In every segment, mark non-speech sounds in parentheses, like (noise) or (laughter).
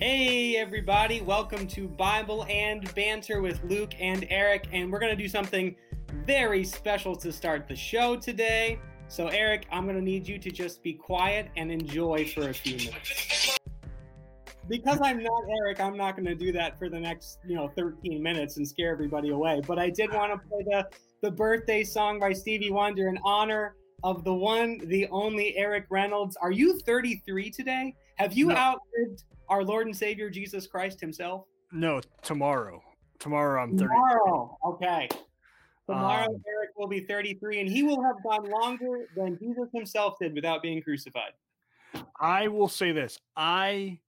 Hey, everybody, welcome to Bible and Banter with Luke and Eric. And we're going to do something very special to start the show today. So, Eric, I'm going to need you to just be quiet and enjoy for a few minutes. Because I'm not Eric, I'm not going to do that for the next, you know, 13 minutes and scare everybody away. But I did want to play the, the birthday song by Stevie Wonder in honor of the one, the only Eric Reynolds. Are you 33 today? Have you No. outlived our Lord and Savior Jesus Christ Himself? No, tomorrow. Tomorrow I'm 30. Tomorrow. Okay. Tomorrow, Um, Eric will be 33, and he will have gone longer than Jesus himself did without being crucified. I will say this. I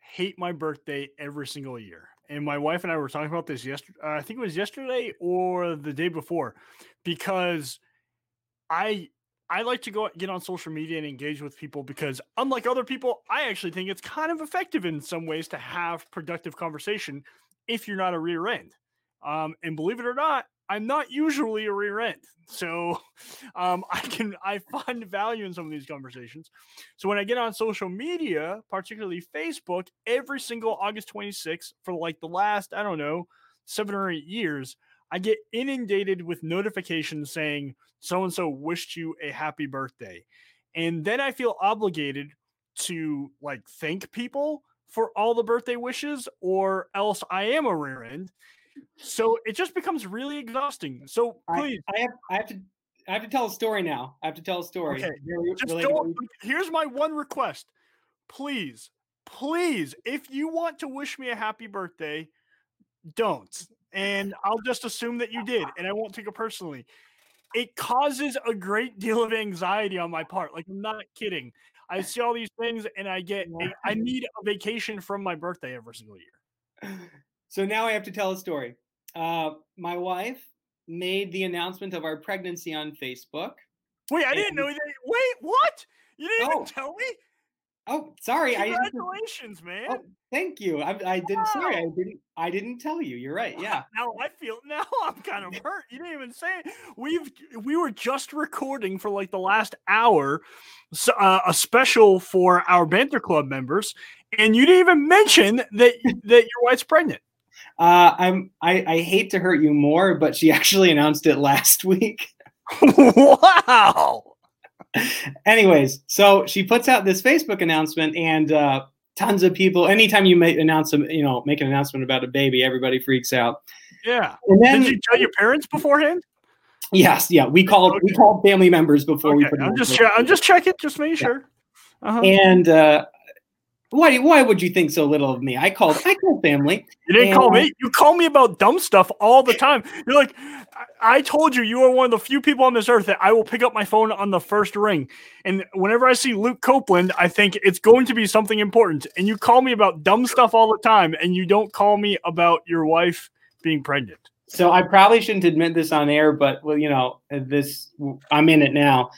hate my birthday every single year. And my wife and I were talking about this yesterday. I think it was yesterday or the day before because I I like to go get on social media and engage with people because unlike other people, I actually think it's kind of effective in some ways to have productive conversation if you're not a rear end. Um, and believe it or not, I'm not usually a rear end. So (laughs) um, I can I find value in some of these conversations. So when I get on social media, particularly Facebook, every single August 26th for like the last, I don't know, seven or eight years, I get inundated with notifications saying so and so wished you a happy birthday. And then I feel obligated to like thank people for all the birthday wishes, or else I am a rear end. So it just becomes really exhausting. So please, I have, I have to, I have to tell a story now. I have to tell a story. Okay, just related to what don't. Here's my one request. Please, please, if you want to wish me a happy birthday, don't. And I'll just assume that you did, and I won't take it personally. It causes a great deal of anxiety on my part. Like, I'm not kidding. I see all these things, and I get, a- I (laughs) need a vacation from my birthday every single year. So now I have to tell a story. Uh, my wife made the announcement of our pregnancy on Facebook. Wait, I didn't know that. Wait, what? You didn't Oh, even tell me? Oh, sorry. I Congratulations, man. oh, thank you. I, I didn't. Sorry, I didn't. I didn't tell you. You're right. Yeah. (laughs) Now I feel now (laughs) I'm kind of hurt. You didn't even say it. We've we were just recording for like the last hour, uh, a special for our banter club members, and you didn't even mention that that your wife's pregnant. Uh, I'm. I, I hate to hurt you more, but she (laughs) actually announced it last week. wow. (laughs) Anyways, so she puts out this Facebook announcement, and uh, tons of people. Anytime you make announce some, you know, make an announcement about a baby, everybody freaks out. Yeah. And then, Did you tell your parents beforehand? yes, yeah, we called we called family members before we. Okay, put it I'm just che- I'm just checking, just making sure. Uh-huh. And uh, why why would you think so little of me? I called I called family. You didn't call me. You call me about dumb stuff all the time. You're like, I, I told you, you are one of the few people on this earth that I will pick up my phone on the first ring. And whenever I see Luke Copeland, I think it's going to be something important. And you call me about dumb stuff all the time, and you don't call me about your wife being pregnant. So I probably shouldn't admit this on air, but well, you know, this I'm in it now.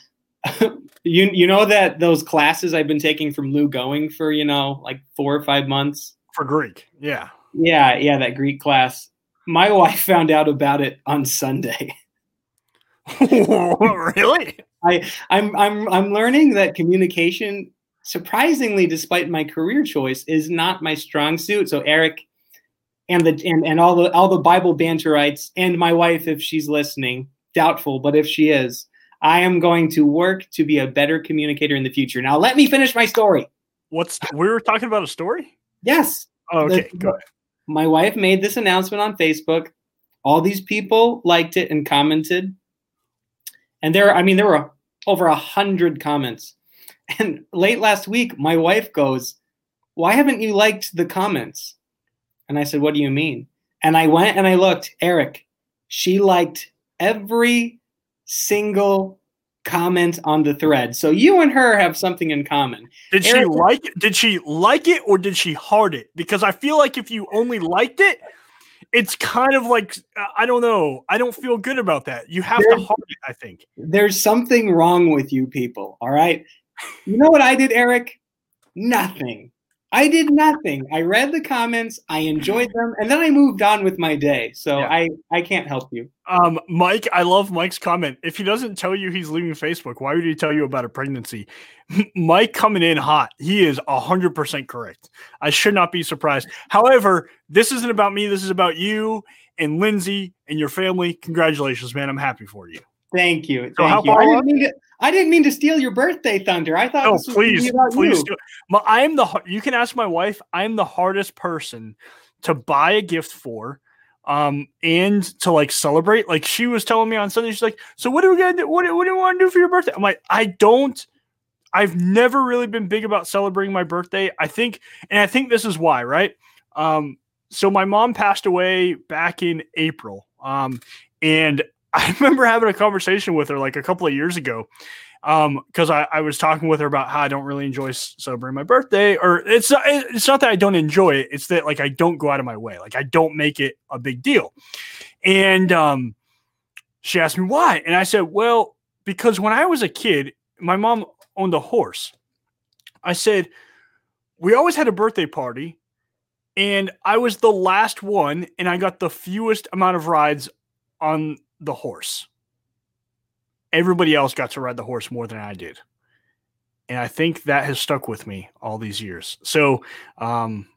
(laughs) you you know that those classes I've been taking from Lou Going for you know like four or five months. For Greek, yeah. Yeah, yeah, that Greek class. My (laughs) wife found out about it on Sunday. (laughs) really? I I'm I'm I'm learning that communication, surprisingly, despite my career choice, is not my strong suit. So Eric and the and, and all the all the Bible banterites and my wife, if she's listening, doubtful, but if she is, I am going to work to be a better communicator in the future. Now let me finish my story. What's we were talking about a story? Yes. Oh, okay, The- go ahead. my wife made this announcement on Facebook. All these people liked it and commented. And there, I mean, there were over a hundred comments. (laughs) And late last week, my wife goes, Why haven't you liked the comments? And I said, What do you mean? And I went and I looked, Eric, she liked every single comment on the thread. So you and her have something in common. Did she like it? Did she like it or did she heart it? Because I feel like if you only liked it, it's kind of like uh, I don't know. I don't feel good about that. You have to heart it. I think. there's something wrong with you people. All right. You know what I did, Eric? Nothing. I did nothing. I read the comments, I enjoyed them, and then I moved on with my day. So Yeah. I I can't help you. Um, Mike, I love Mike's comment. If he doesn't tell you he's leaving Facebook, why would he tell you about a pregnancy? (laughs) Mike coming in hot. He is hundred percent correct. I should not be surprised. However, this isn't about me. This is about you and Lindsay and your family. Congratulations, man. I'm happy for you. Thank you. So how Thank you. I didn't, to, I didn't mean to steal your birthday thunder. I thought No, this was gonna be please, please do. My, I am the. You can ask my wife. I am the hardest person to buy a gift for, um, and to like celebrate. Like she was telling me on Sunday, she's like, "So what are we gonna do? What, do- what do you want to do for your birthday?" I'm like, "I don't." I've never really been big about celebrating my birthday. I think, and I think this is why, right? Um, so my mom passed away back in April, um, and I (laughs) remember having a conversation with her like a couple of years ago um because I, I was talking with her about how i don't really enjoy celebrating my birthday or it's not it's not that i don't enjoy it it's that like i don't go out of my way like i don't make it a big deal. And um she asked me why and i said well because when i was a kid my mom owned a horse. I said we always had a birthday party and i was the last one and i got the fewest amount of rides on the horse everybody else got to ride the horse more than I did. And I think that has stuck with me all these years. So, um,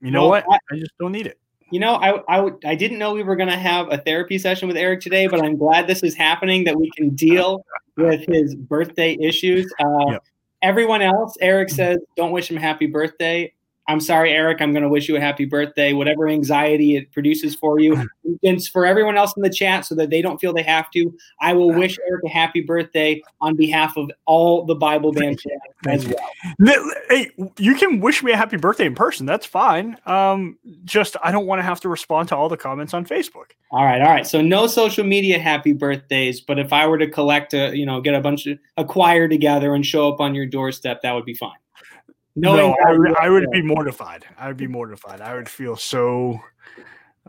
you know Well, what? I just don't need it. You know, I, I, I didn't know we were going to have a therapy session with Eric today, but I'm glad this is happening that we can deal (laughs) with his birthday issues. Uh, Yep. Everyone else, Eric says, don't wish him happy birthday. I'm sorry, Eric. I'm going to wish you a happy birthday. Whatever anxiety it produces for you, and for everyone else in the chat, so that they don't feel they have to, I will wish Eric a happy birthday on behalf of all the Bible Band fans as well. Hey, you can wish me a happy birthday in person. That's fine. Um, just I don't want to have to respond to all the comments on Facebook. All right, all right. So no social media happy birthdays, but if I were to collect a, you know, get a bunch of a choir together and show up on your doorstep, that would be fine. No, I, would- I would be mortified. I would be mortified. I would feel so.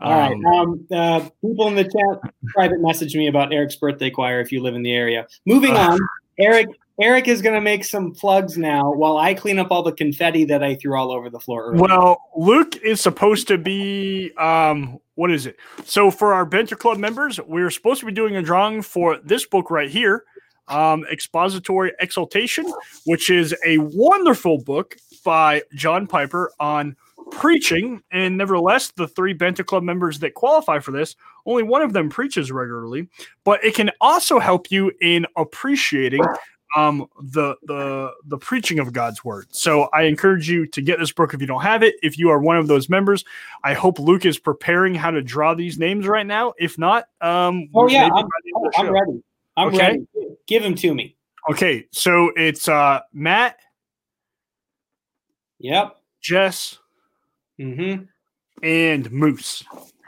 All right. um, Um, uh, people in the chat private message me about Eric's birthday choir if you live in the area. Moving Uh. on, Eric. Eric is going to make some plugs now while I clean up all the confetti that I threw all over the floor. Earlier. Well, Luke is supposed to be um what is it? So for our Banter Club members, we're supposed to be doing a drawing for this book right here, um Expository Exaltation, which is a wonderful book by John Piper on preaching and nevertheless the three Banter Club members that qualify for this, only one of them preaches regularly, but it can also help you in appreciating um the the the preaching of God's word. So I encourage you to get this book if you don't have it. If you are one of those members, I hope Luke is preparing how to draw these names right now. If not, um Oh, yeah, I'm- by the end of the I'm ready. I'm Okay. ready. Give him to me. Okay, so it's uh Matt, Yep. Jess, Mm-hmm. and Moose.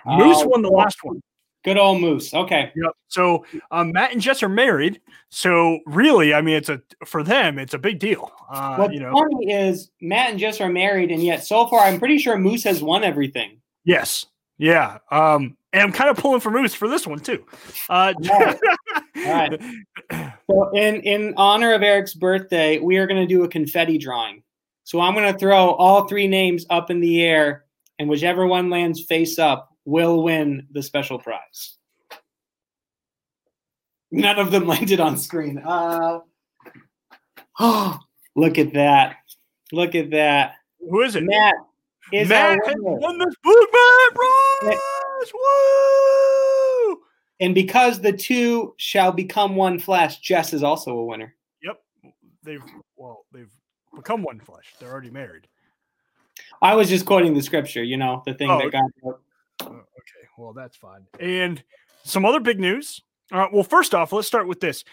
Moose Oh, won the last one. Good old moose. Okay. Yep. So um, Matt and Jess are married. So really, I mean, it's a for them, it's a big deal. Uh, What's you know, funny is Matt and Jess are married, and yet so far I'm pretty sure Moose has won everything. yes, yeah. Um, and I'm kind of pulling for Moose for this one too. Uh. Alright. (laughs) So in in honor of Eric's birthday, we are going to do a confetti drawing. So I'm going to throw all three names up in the air, and whichever one lands face up will win the special prize. None of them (laughs) landed on screen. Uh, oh, (gasps) look at that! Look at that! Who is it? Matt is Matt has won this book, Matt Ross! Woo! And because the two shall become one flesh, Jess is also a winner. Yep. They've well, they've become one flesh. They're already married. I was just quoting the scripture, you know, the thing Oh, that got. Uh, okay, well that's fine. And some other big news. Uh, well, first off, let's start with this.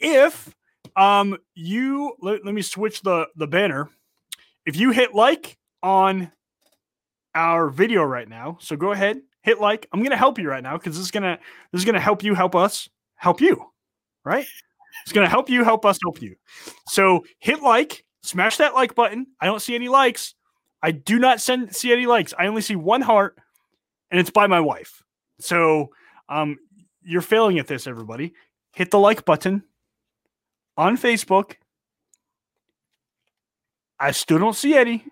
If um you let, let me switch the the banner. If you hit like on our video right now, so go ahead, hit like. I'm gonna help you right now because this is gonna this is gonna help you help us help you, right? It's gonna help you help us help you. So hit like, smash that like button. I don't see any likes. I do not send see any likes. I only see one heart and it's by my wife. So um, you're failing at this, everybody. Hit the like button on Facebook. I still don't see any.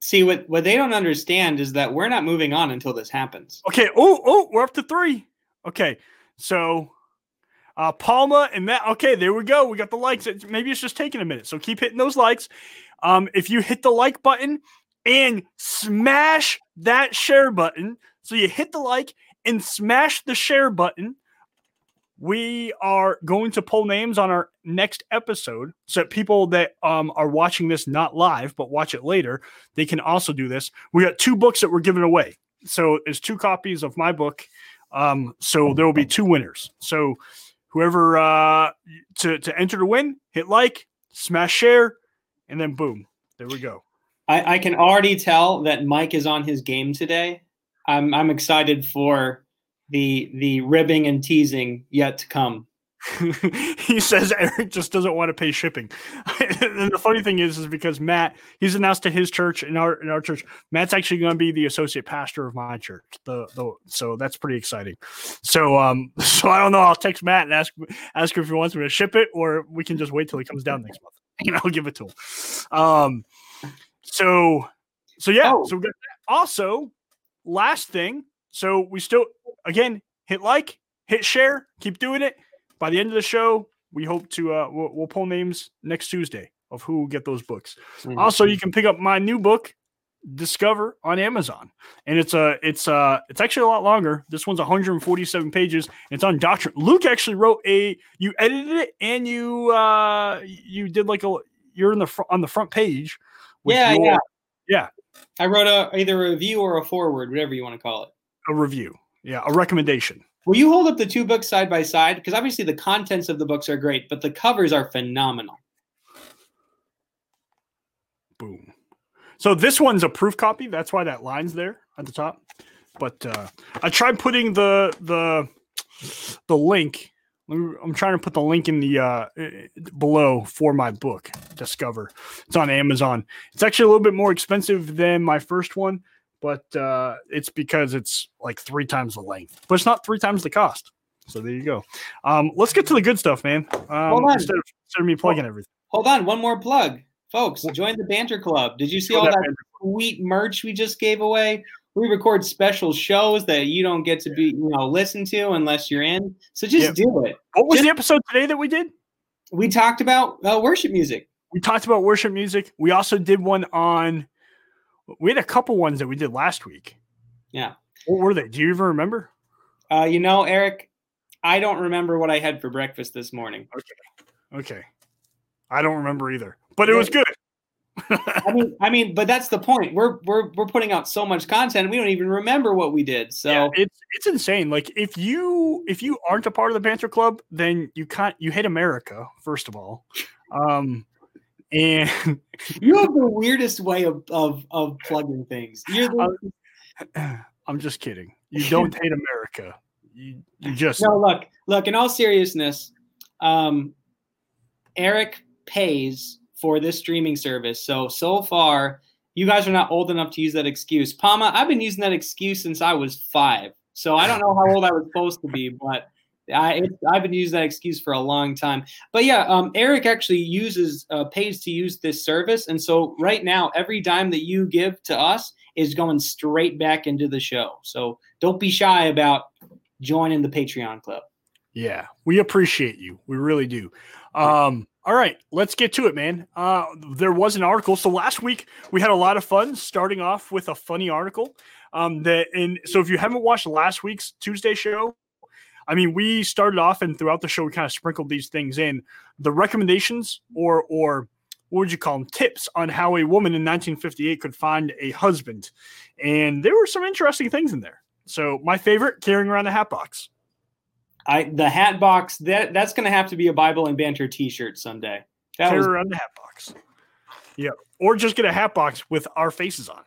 See what what they don't understand is that we're not moving on until this happens. Okay. Oh, oh, we're up to three. Okay. So uh Palma and Matt. Okay, there we go. We got the likes. Maybe it's just taking a minute. So keep hitting those likes. Um, if you hit the like button and smash that share button, so you hit the like and smash the share button we are going to pull names on our next episode so that people that um, are watching this not live but watch it later they can also do this. We got two books that we're giving away. So there's two copies of my book. Um, so there will be two winners. So whoever uh, to, to enter to win hit like smash share and then boom there we go. I, I can already tell that mike is on his game today. I'm, I'm excited for the the ribbing and teasing yet to come. (laughs) he says Eric just doesn't want to pay shipping. (laughs) and the funny thing is, is because Matt, he's announced to his church in our in our church, Matt's actually going to be the associate pastor of my church. The, the so that's pretty exciting. So um (laughs) so I don't know. I'll text Matt and ask ask him if he wants me to ship it, or we can just wait till he comes down next month and I'll give it to him. Um so so yeah, oh. so we got that. also last thing. So we still again, hit like, hit share, keep doing it. By the end of the show, we hope to uh, we'll, we'll pull names next Tuesday of who will get those books. Mm-hmm. Also, you can pick up my new book, Discover, on Amazon, and it's a it's uh it's actually a lot longer. This one's 147 pages. it's on doctrine. Luke actually wrote a you edited it and you uh you did like a you're in the fr- on the front page. yeah, your, yeah, yeah. I wrote a either a review or a forward, whatever you want to call it. A review. Yeah, a recommendation. Will you hold up the two books side by side? Because obviously the contents of the books are great, but the covers are phenomenal. Boom. So this one's a proof copy. That's why that line's there at the top. But uh, I tried putting the the the link. I'm trying to put the link in the uh, below for my book, Discover. It's on Amazon. It's actually a little bit more expensive than my first one, but uh, it's because it's like three times the length, but it's not three times the cost. So there you go. Um, let's get to the good stuff, man. Um, instead, of, instead of me plugging hold, everything. Hold on, one more plug, folks. Join the Banter Club. Did you see all that, that sweet merch we just gave away? We record special shows that you don't get to be, you know, listen to unless you're in. So just yep. do it. What was just, the episode today that we did? We talked about uh, worship music. We talked about worship music. We also did one on we had a couple ones that we did last week. Yeah. What were they? Do you even remember? Uh, you know, Eric, I don't remember what I had for breakfast this morning. Okay. Okay. I don't remember either, but it was good. (laughs) I mean, I mean, but that's the point. We're we're we're putting out so much content, we don't even remember what we did. So yeah, it's it's insane. Like if you if you aren't a part of the Banter Club, then you can't you hate America first of all. Um, and (laughs) you have the weirdest way of of, of plugging things. You're the- I'm, (clears throat) I'm just kidding. You don't hate America. You, you just no. Look, look. In all seriousness, um, Eric pays for this streaming service. So so far, you guys are not old enough to use that excuse. Pama, I've been using that excuse since I was five. So I don't know how old I was supposed to be, but I, I've been using that excuse for a long time. But yeah, um, Eric actually uses uh, pays to use this service, and so right now, every dime that you give to us is going straight back into the show. So don't be shy about joining the Patreon club. Yeah, we appreciate you. We really do. Um, all right, let's get to it, man. Uh, there was an article. So last week we had a lot of fun starting off with a funny article. Um, that and so if you haven't watched last week's Tuesday show, I mean, we started off and throughout the show we kind of sprinkled these things in. The recommendations or or what would you call them tips on how a woman in 1958 could find a husband. And there were some interesting things in there. So my favorite carrying around a hat box. I the hat box that that's going to have to be a bible and banter t-shirt someday. That carry was, around the hat box. Yeah or just get a hat box with our faces on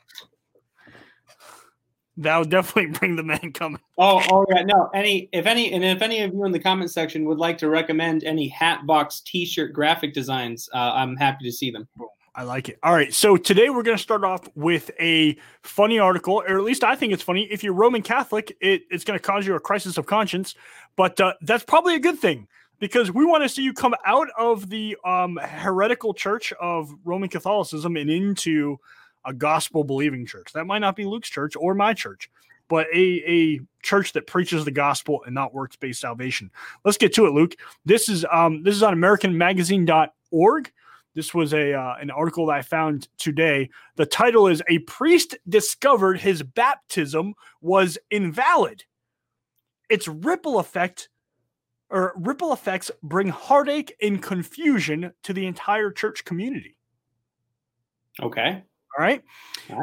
that would definitely (laughs) bring the man coming. Oh, oh yeah, no. Any, if any, and if any of you in the comment section would like to recommend any Hatbox T-shirt graphic designs, uh, I'm happy to see them. I like it. All right, so today we're going to start off with a funny article, or at least I think it's funny. If you're Roman Catholic, it, it's going to cause you a crisis of conscience, but uh, that's probably a good thing because we want to see you come out of the um, heretical church of Roman Catholicism and into a gospel believing church. That might not be Luke's church or my church, but a, a church that preaches the gospel and not works based salvation. Let's get to it, Luke. This is um, this is on AmericanMagazine.org. This was a uh, an article that I found today. The title is "A Priest Discovered His Baptism Was Invalid." Its ripple effect or ripple effects bring heartache and confusion to the entire church community. Okay. All right.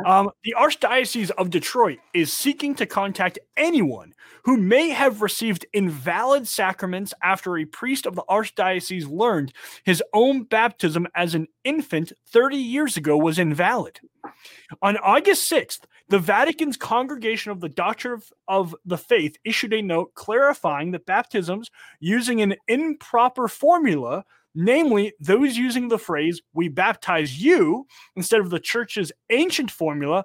Um, the Archdiocese of Detroit is seeking to contact anyone who may have received invalid sacraments after a priest of the Archdiocese learned his own baptism as an infant 30 years ago was invalid. On August 6th, the Vatican's Congregation of the Doctrine of, of the Faith issued a note clarifying that baptisms using an improper formula namely those using the phrase, we baptize you, instead of the church's ancient formula,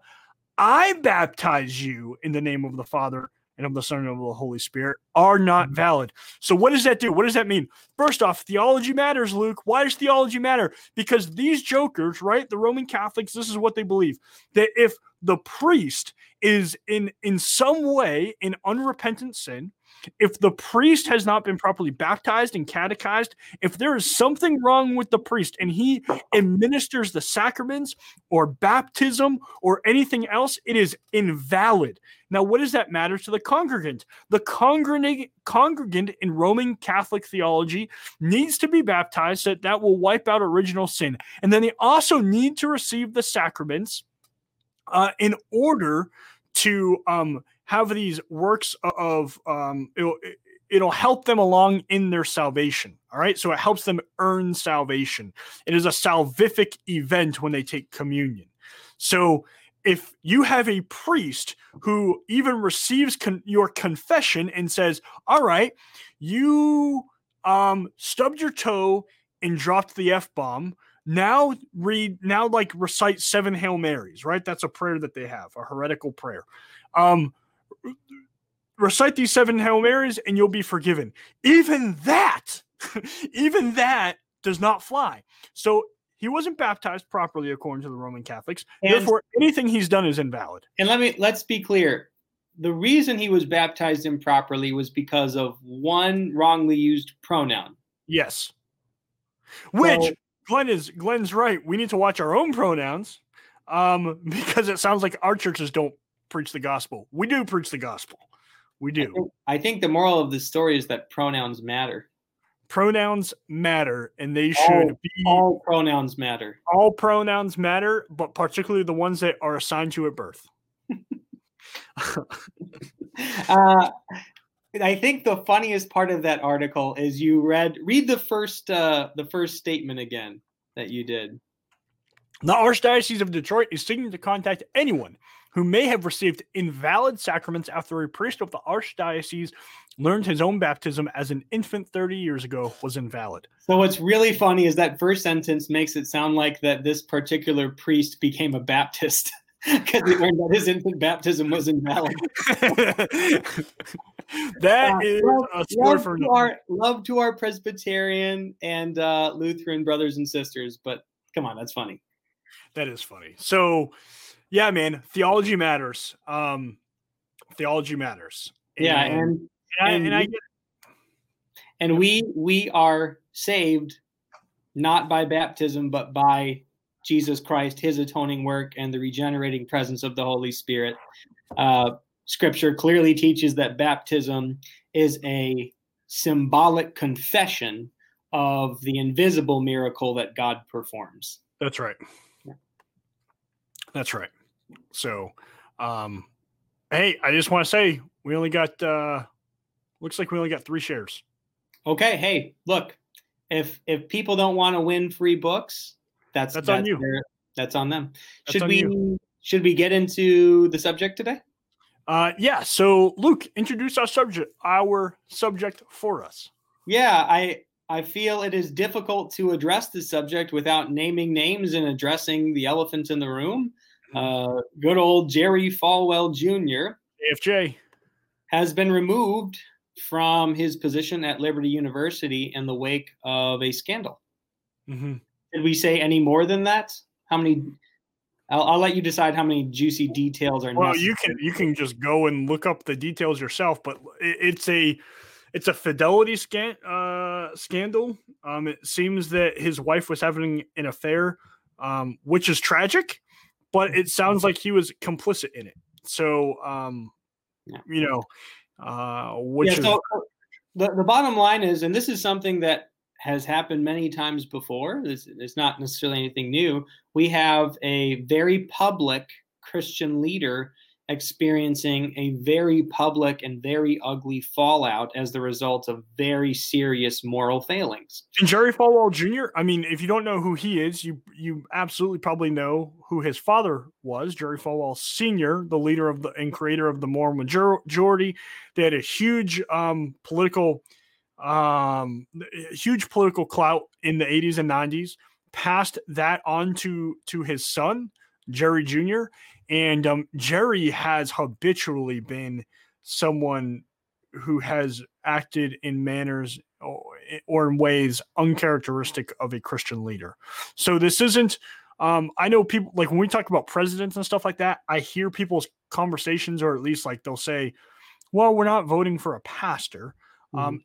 I baptize you in the name of the Father and of the Son and of the Holy Spirit, are not Mm-hmm. valid. So, what does that do? What does that mean? First off, theology matters, Luke. Why does theology matter? Because these jokers, right, the Roman Catholics, this is what they believe that if the priest is in in some way in unrepentant sin, if the priest has not been properly baptized and catechized, if there is something wrong with the priest and he administers the sacraments or baptism or anything else, it is invalid. Now, what does that matter to the congregant? The congregant, in Roman Catholic theology needs to be baptized that that will wipe out original sin. And then they also need to receive the sacraments uh, in order to um, have these works of um, it'll, it'll help them along in their salvation. All right, so it helps them earn salvation. It is a salvific event when they take communion. So if you have a priest who even receives con- your confession and says, "All right, you um, stubbed your toe and dropped the f bomb." Now read now like recite seven Hail Marys, right? That's a prayer that they have, a heretical prayer. Um, recite these seven Hail Marys and you'll be forgiven. Even that, (laughs) even that does not fly. So he wasn't baptized properly according to the Roman Catholics. And- Therefore, anything he's done is invalid. And let me let's be clear. The reason he was baptized improperly was because of one wrongly used pronoun. Yes. Which So- Glenn is Glenn's right. We need to watch our own pronouns. Um, (laughs) because it sounds like our churches don't preach the gospel. We do preach the gospel. We I do. think, I think the moral of the story is that pronouns matter. Pronouns matter and they should All- be All pronouns matter. all pronouns matter, but particularly the ones that are assigned to at birth. (laughs) Uh, I think the funniest part of that article is you read read the first uh, the first statement again that you did. The Archdiocese of Detroit is seeking to contact anyone who may have received invalid sacraments after a priest of the Archdiocese learned his own baptism as an infant 30 years ago was invalid. So what's really funny is that first sentence makes it sound like that this particular priest became a Baptist (laughs) because he learned that his infant baptism was invalid. (laughs) That Uh, is love- a love for to our love to our Presbyterian and uh, Lutheran brothers and sisters, but come on, that's funny. That is funny. So, yeah, man, theology matters. Um, theology matters. Yeah, and, and and, I, and and I we- and we we are saved not by baptism but by jesus christ his atoning work and the regenerating presence of the holy spirit uh, scripture clearly teaches that baptism is a symbolic confession of the invisible miracle that god performs That's right. That's right. So, um, hey, I just want to say we only got uh, looks like we only got three shares. okay hey look if if people don't want to win free books that's That's on you. their- that's on them That's should on we you. should we get into the subject today Uh, yeah. So, Luke, introduce our subject, our subject for us. Yeah, I I feel it is difficult to address this subject without naming names and addressing the elephant in the room. Uh, good old Jerry Falwell Jr. AFJ. has been removed from his position at Liberty University in the wake of a scandal. Mm-hmm. Did we say any more than that? How many? I'll, I'll, let you decide how many juicy details are. Well, necessary. you can you can just go and look up the details yourself, but it, it's a it's a fidelity scan, uh, scandal. Um, it seems that his wife was having an affair, um, which is tragic, but it sounds like he was complicit in it. So, um, yeah. you know, uh, which yeah, is so the, the bottom line is, and this is something that has happened many times before. It's, is not necessarily anything new. We have a very public Christian leader experiencing a very public and very ugly fallout as the result of very serious moral failings. And Jerry Falwell Jr. I mean, if you don't know who he is, you you absolutely probably know who his father was, Jerry Falwell Sr., the leader of the and creator of the Moral Majority. They had a huge um, political um, huge political clout in the 80s and 90s. Passed that on to to his son, Jerry Jr. And um, Jerry has habitually been someone who has acted in manners or, in ways uncharacteristic of a Christian leader. So this isn't. Um, I know people like when we talk about presidents and stuff like that. I hear people's conversations, or at least like they'll say, "Well, we're not voting for a pastor." Um, mm-hmm. Um,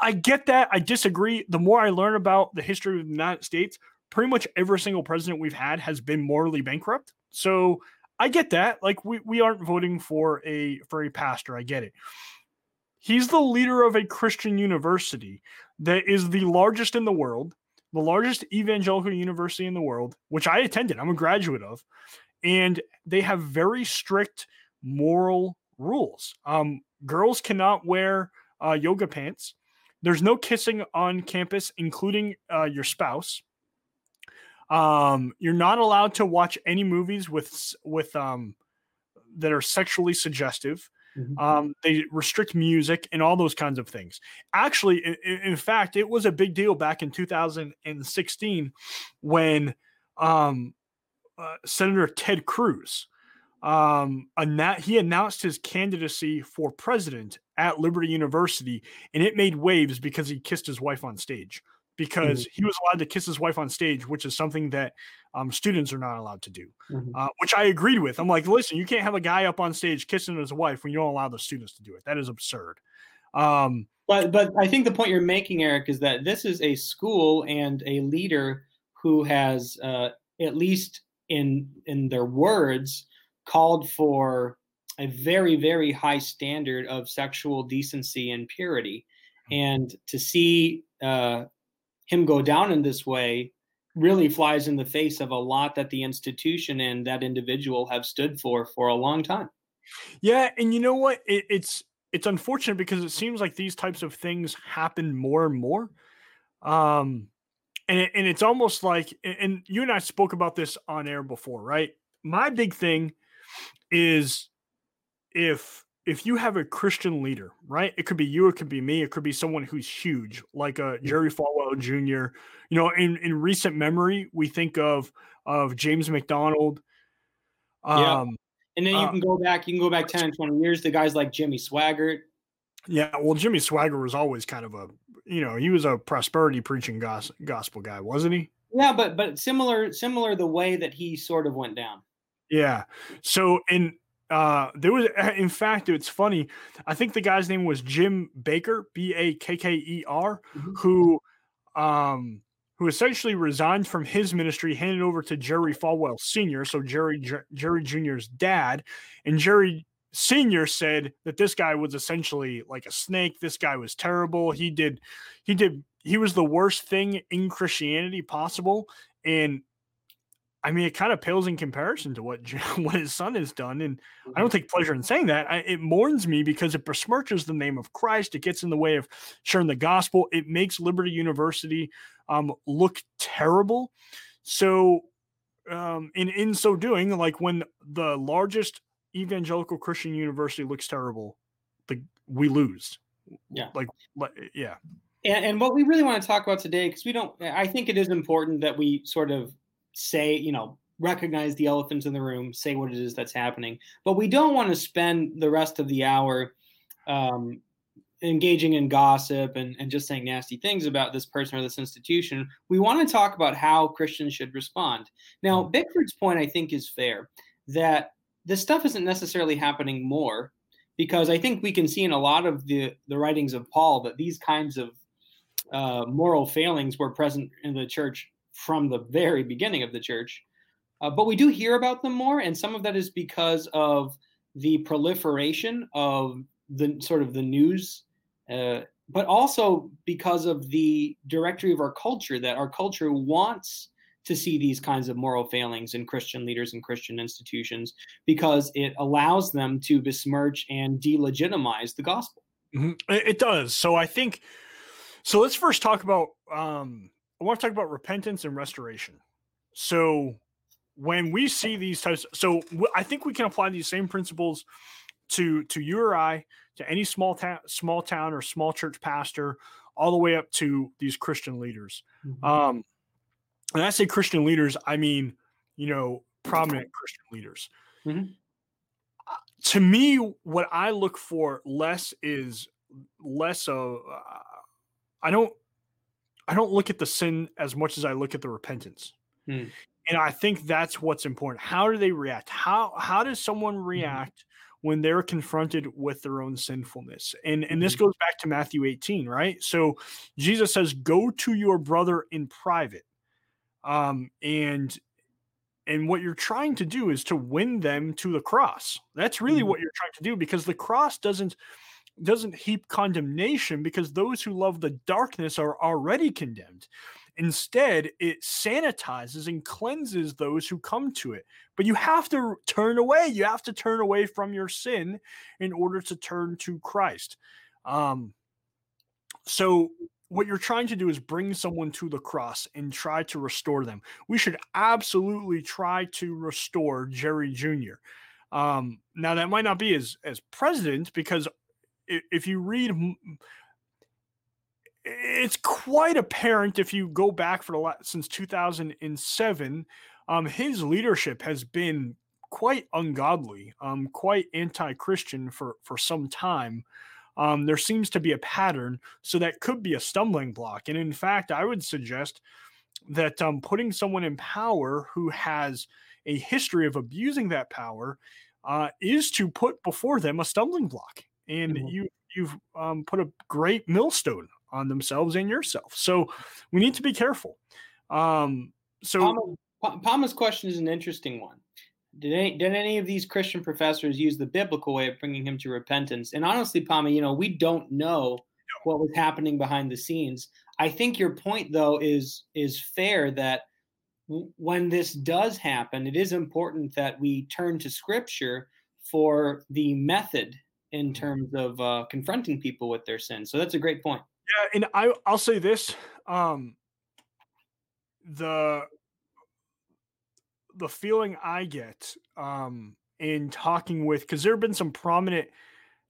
I get that. I disagree. The more I learn about the history of the United States, pretty much every single president we've had has been morally bankrupt. So I get that. Like we, we aren't voting for a for a pastor. I get it. He's the leader of a Christian university that is the largest in the world, the largest evangelical university in the world, which I attended. I'm a graduate of, and they have very strict moral rules. Um, girls cannot wear uh, yoga pants. There's no kissing on campus, including uh, your spouse. Um, you're not allowed to watch any movies with with um that are sexually suggestive. Mm-hmm. Um, they restrict music and all those kinds of things. Actually, in, in, fact, it was a big deal back in 2016 when um, uh, Senator Ted Cruz um, he announced his candidacy for president at Liberty University, and it made waves because he kissed his wife on stage because mm-hmm. he was allowed to kiss his wife on stage, which is something that um, students are not allowed to do, mm-hmm. uh, which I agreed with. I'm like, listen, you can't have a guy up on stage kissing his wife when you don't allow the students to do it. That is absurd. Um, but but I think the point you're making, Eric, is that this is a school and a leader who has, uh, at least in in their words, called for a very very high standard of sexual decency and purity, mm-hmm. and to see uh, him go down in this way really flies in the face of a lot that the institution and that individual have stood for for a long time. Yeah, and you know what? It, it's it's unfortunate because it seems like these types of things happen more and more. Um, and it, and it's almost like, and you and I spoke about this on air before, right? My big thing is if if you have a Christian leader, right? It could be you, it could be me, it could be someone who's huge, like a Jerry Falwell Jr. You know, in in recent memory, we think of of James MacDonald. Um, yeah. And then you uh, can go back, you can go back 10 and 20 years to guys like Jimmy Swaggart. Yeah, well, Jimmy Swaggart was always kind of a, you know, he was a prosperity preaching gospel, gospel guy, wasn't he? Yeah, but but similar similar the way that he sort of went down. Yeah. So in uh there was in fact it's funny i think the guy's name was jim Bakker, b-a-k-k-e-r mm-hmm. who um who essentially resigned from his ministry handed over to jerry falwell senior so jerry Jer- jerry junior's dad and jerry senior said that this guy was essentially like a snake this guy was terrible he did he did he was the worst thing in christianity possible and I mean, it kind of pales in comparison to what (laughs) what his son has done, and I don't mm-hmm. take pleasure in saying that. I, it mourns me because it besmirches the name of Christ. It gets in the way of sharing the gospel. It makes Liberty University um, look terrible. So, um, in in so doing, like when the largest evangelical Christian university looks terrible, the we lose. Yeah, like yeah. And, and what we really want to talk about today, because we don't, I think it is important that we sort of say, you know, recognize the elephants in the room, say what it is that's happening. But we don't want to spend the rest of the hour um, engaging in gossip and, and just saying nasty things about this person or this institution. We want to talk about how Christians should respond. Now, mm. Bickford's point, I think, is fair that this stuff isn't necessarily happening more because I think we can see in a lot of the, the writings of Paul that these kinds of uh, moral failings were present in the church from the very beginning of the church. Uh, but we do hear about them more, and some of that is because of the proliferation of the sort of the news, uh, but also because of the directory of our culture that our culture wants to see these kinds of moral failings in Christian leaders and Christian institutions because it allows them to besmirch and delegitimize the gospel. Mm-hmm. It does. So I think. So let's first talk about. Um, I want to talk about repentance and restoration. So when we see these types, so I think we can apply these same principles to to you or I, to any small town, small town or small church pastor, all the way up to these Christian leaders. Mm-hmm. Um, and I say Christian leaders, I mean you know prominent Christian leaders. Mm-hmm. Uh, to me, what I look for less is less of. Uh, I don't. I don't look at the sin as much as I look at the repentance. Mm and I think that's what's important. How do they react? How how does someone mm-hmm. react when they're confronted with their own sinfulness? And and this mm-hmm. goes back to Matthew 18, right? So Jesus says, "Go to your brother in private." Um and and what you're trying to do is to win them to the cross. That's really mm-hmm. what you're trying to do because the cross doesn't doesn't heap condemnation because those who love the darkness are already condemned. Instead, it sanitizes and cleanses those who come to it. But you have to turn away. You have to turn away from your sin in order to turn to Christ. Um, so, what you're trying to do is bring someone to the cross and try to restore them. We should absolutely try to restore Jerry Jr. Um, now, that might not be as as president because if you read it's quite apparent if you go back for the last since 2007 um, his leadership has been quite ungodly um, quite anti-christian for for some time. Um, there seems to be a pattern so that could be a stumbling block. And in fact i would suggest that um, putting someone in power who has a history of abusing that power uh, is to put before them a stumbling block and mm-hmm. you you've um, put a great millstone on themselves and yourself. So we need to be careful. Um, so Palma's question is an interesting one. Did any, did any of these Christian professors use the biblical way of bringing him to repentance? And honestly, Palma, you know, we don't know what was happening behind the scenes. I think your point, though, is is fair that when this does happen, it is important that we turn to Scripture for the method in terms of uh, confronting people with their sins. So that's a great point. Yeah, and I I'll say this. Um the the feeling I get um in talking with because there have been some prominent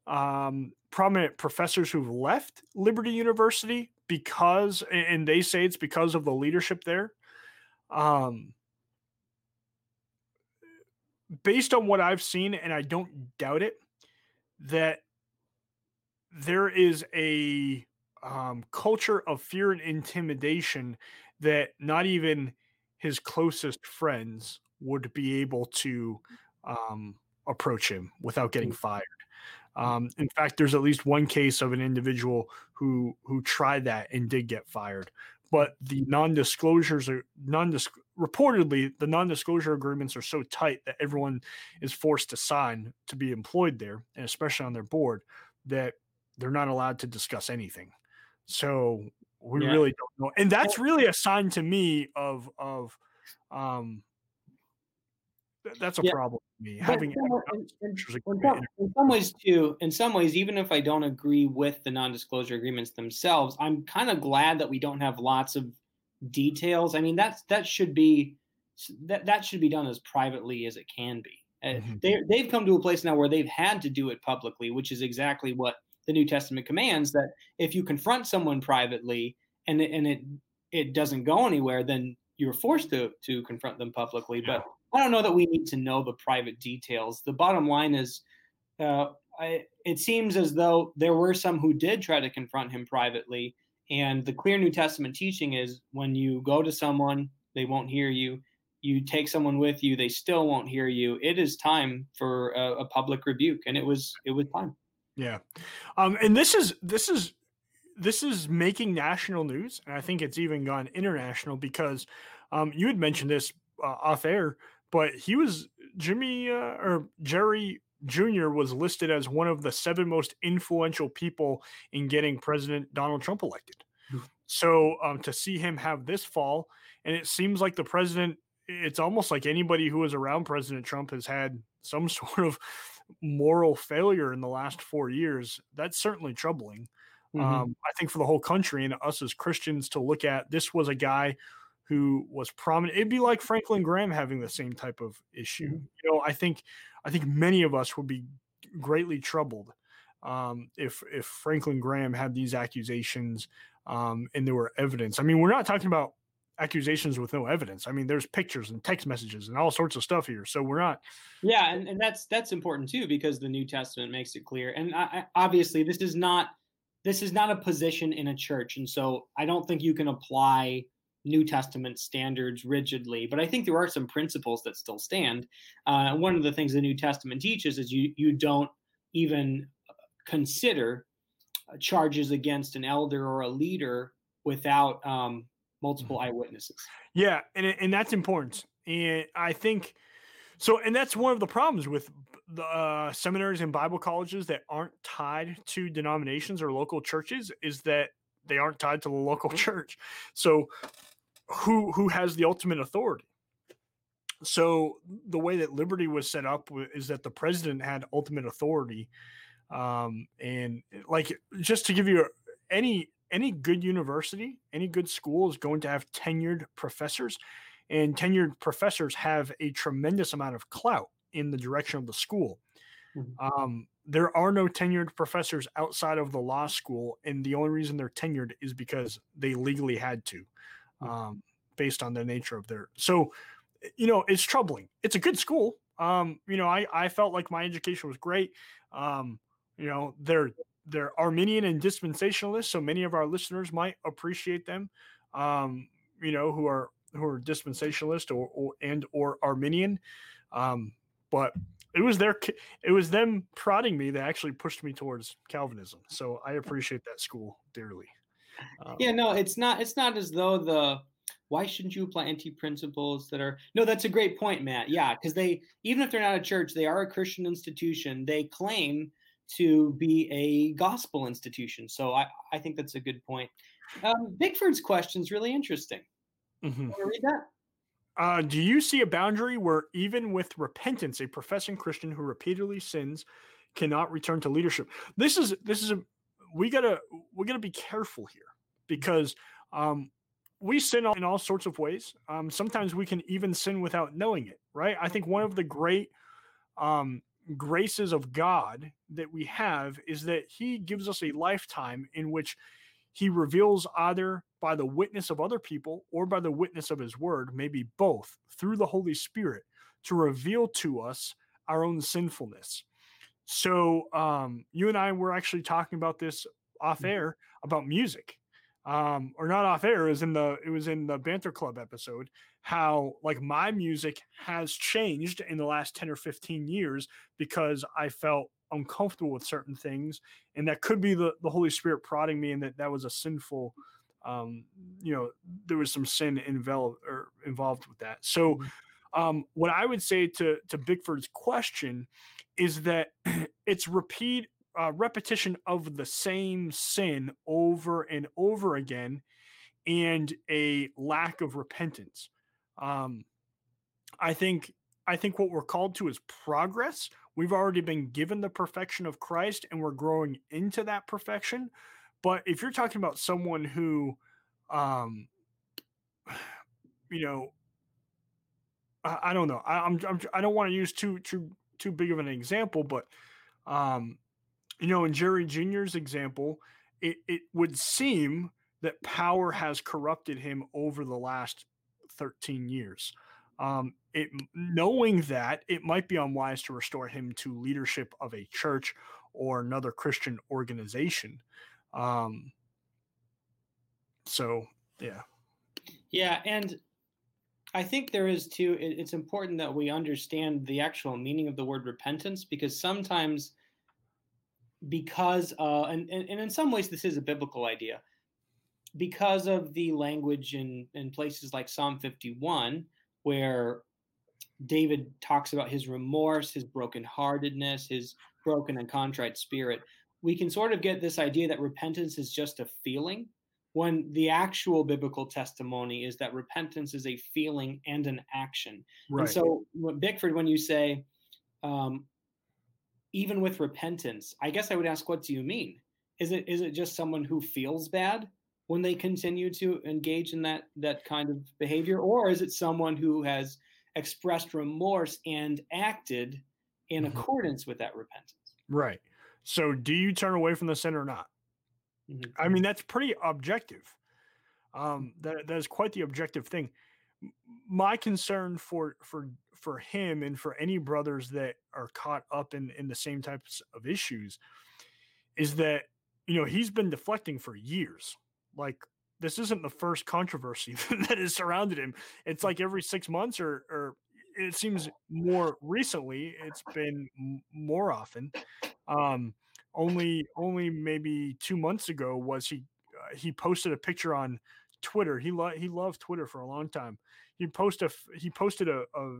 um prominent professors who've left Liberty University because and they say it's because of the leadership there. Um based on what I've seen, and I don't doubt it, that there is a um, culture of fear and intimidation that not even his closest friends would be able to um, approach him without getting mm. fired. Um, in fact, there's at least one case of an individual who who tried that and did get fired. But the non-disclosures are non-disc. reportedly the non-disclosure agreements are so tight that everyone is forced to sign to be employed there, and especially on their board, that they're not allowed to discuss anything. So we yeah. really don't know. And that's really a sign to me of of um that's a yeah. problem me. Having in, in, in, some, in, some, ways too, in some ways, even if I don't agree with the non-disclosure agreements themselves, I'm kind of glad that we don't have lots of details. I mean, that's that should be that that should be done as privately as it can be. Mm-hmm. They they've come to a place now where they've had to do it publicly, which is exactly what the New Testament commands that if you confront someone privately and it, and it it doesn't go anywhere, then you're forced to to confront them publicly. Yeah. But I don't know that we need to know the private details. The bottom line is, uh, I, it seems as though there were some who did try to confront him privately. And the clear New Testament teaching is when you go to someone, they won't hear you. You take someone with you, they still won't hear you. It is time for a, a public rebuke, and it was it was time. Yeah, um, and this is this is this is making national news, and I think it's even gone international because um, you had mentioned this uh, off air, but he was Jimmy uh, or Jerry Jr. was listed as one of the seven most influential people in getting President Donald Trump elected. Mm-hmm. So um, to see him have this fall, and it seems like the president, it's almost like anybody who was around President Trump has had some (laughs) sort of moral failure in the last four years. That's certainly troubling. Mm-hmm. Um, I think for the whole country and us as Christians to look at this was a guy who was prominent. It'd be like Franklin Graham having the same type of issue. Mm-hmm. You know, I think I think many of us would be greatly troubled um, if if Franklin Graham had these accusations um, and there were evidence. I mean, we're not talking about accusations with no evidence. I mean, there's pictures and text messages and all sorts of stuff here. So we're not. Yeah, and, and that's that's important too because the New Testament makes it clear. And I, obviously, this is not this is not a position in a church, and so I don't think you can apply New Testament standards rigidly, but I think there are some principles that still stand. Uh, one of the things the New Testament teaches is you you don't even consider charges against an elder or a leader without um, multiple mm-hmm. eyewitnesses. Yeah, and and that's important. And I think so. And that's one of the problems with the uh, seminaries and Bible colleges that aren't tied to denominations or local churches is that they aren't tied to the local church. So who who has the ultimate authority. So the way that Liberty was set up is that the president had ultimate authority, um, and like just to give you any any good university, any good school is going to have tenured professors, and tenured professors have a tremendous amount of clout in the direction of the school. Mm-hmm. Um, there are no tenured professors outside of the law school, and the only reason they're tenured is because they legally had to. Um, based on the nature of their. So, you know, it's troubling. It's a good school. Um, you know, I I felt like my education was great. Um, you know, they're they're Arminian and dispensationalists, so many of our listeners might appreciate them. Um, you know, who are who are dispensationalist or, or and or Arminian. Um, but it was their it was them prodding me that actually pushed me towards Calvinism. So I appreciate that school dearly. Um, yeah, no, it's not. It's not as though the why shouldn't you apply NT principles that are no that's a great point matt yeah because they even if they're not a church they are a christian institution they claim to be a gospel institution so i, I think that's a good point um, bickford's question is really interesting mm-hmm. read that uh, do you see a boundary where even with repentance a professing christian who repeatedly sins cannot return to leadership this is this is a we gotta we gotta be careful here because um, we sin in all sorts of ways. Um, sometimes we can even sin without knowing it, right? I think one of the great um, graces of God that we have is that He gives us a lifetime in which He reveals either by the witness of other people or by the witness of His Word, maybe both, through the Holy Spirit to reveal to us our own sinfulness. So, um, you and I were actually talking about this off mm-hmm. air about music um, or not off air. It was in the it was in the Banter Club episode. How like my music has changed in the last ten or fifteen years because I felt uncomfortable with certain things, and that could be the the Holy Spirit prodding me, and that that was a sinful. Um, you know, there was some sin involved or involved with that. So, mm-hmm. Um, what I would say to to Bickford's question is that (clears throat) it's repeat uh, repetition of the same sin over and over again and a lack of repentance. Um, I think I think what we're called to is progress. We've already been given the perfection of Christ and we're growing into that perfection. But if you're talking about someone who um (sighs) you know I, I don't know. I, I'm, I'm I don't want to use too too too big of an example, but um you know, in Jerry Jr.'s example, it, it would seem that power has corrupted him over the last 13 years. Um, it knowing that it might be unwise to restore him to leadership of a church or another Christian organization. Um, so yeah, yeah, and I think there is too. It's important that we understand the actual meaning of the word repentance because sometimes, because uh, and, and and in some ways this is a biblical idea, because of the language in in places like Psalm fifty one where David talks about his remorse, his brokenheartedness, his broken and contrite spirit. We can sort of get this idea that repentance is just a feeling when the actual biblical testimony is that repentance is a feeling and an action. Right. And so, Bickford, when you say, um, even with repentance, I guess I would ask, what do you mean? Is it is it just someone who feels bad when they continue to engage in that that kind of behavior, or is it someone who has expressed remorse and acted in mm-hmm. accordance with that repentance? Right. So, do you turn away from the sin or not? Mm-hmm. I mean, that's pretty objective. Um, that that is quite the objective thing. My concern for for for him and for any brothers that are caught up in in the same types of issues is that you know he's been deflecting for years. Like this isn't the first controversy (laughs) that has surrounded him. It's like every six months or or it seems more recently it's been more often um only only maybe two months ago was he uh, he posted a picture on Twitter. He lo- he loved Twitter for a long time. He posted a, he posted a, a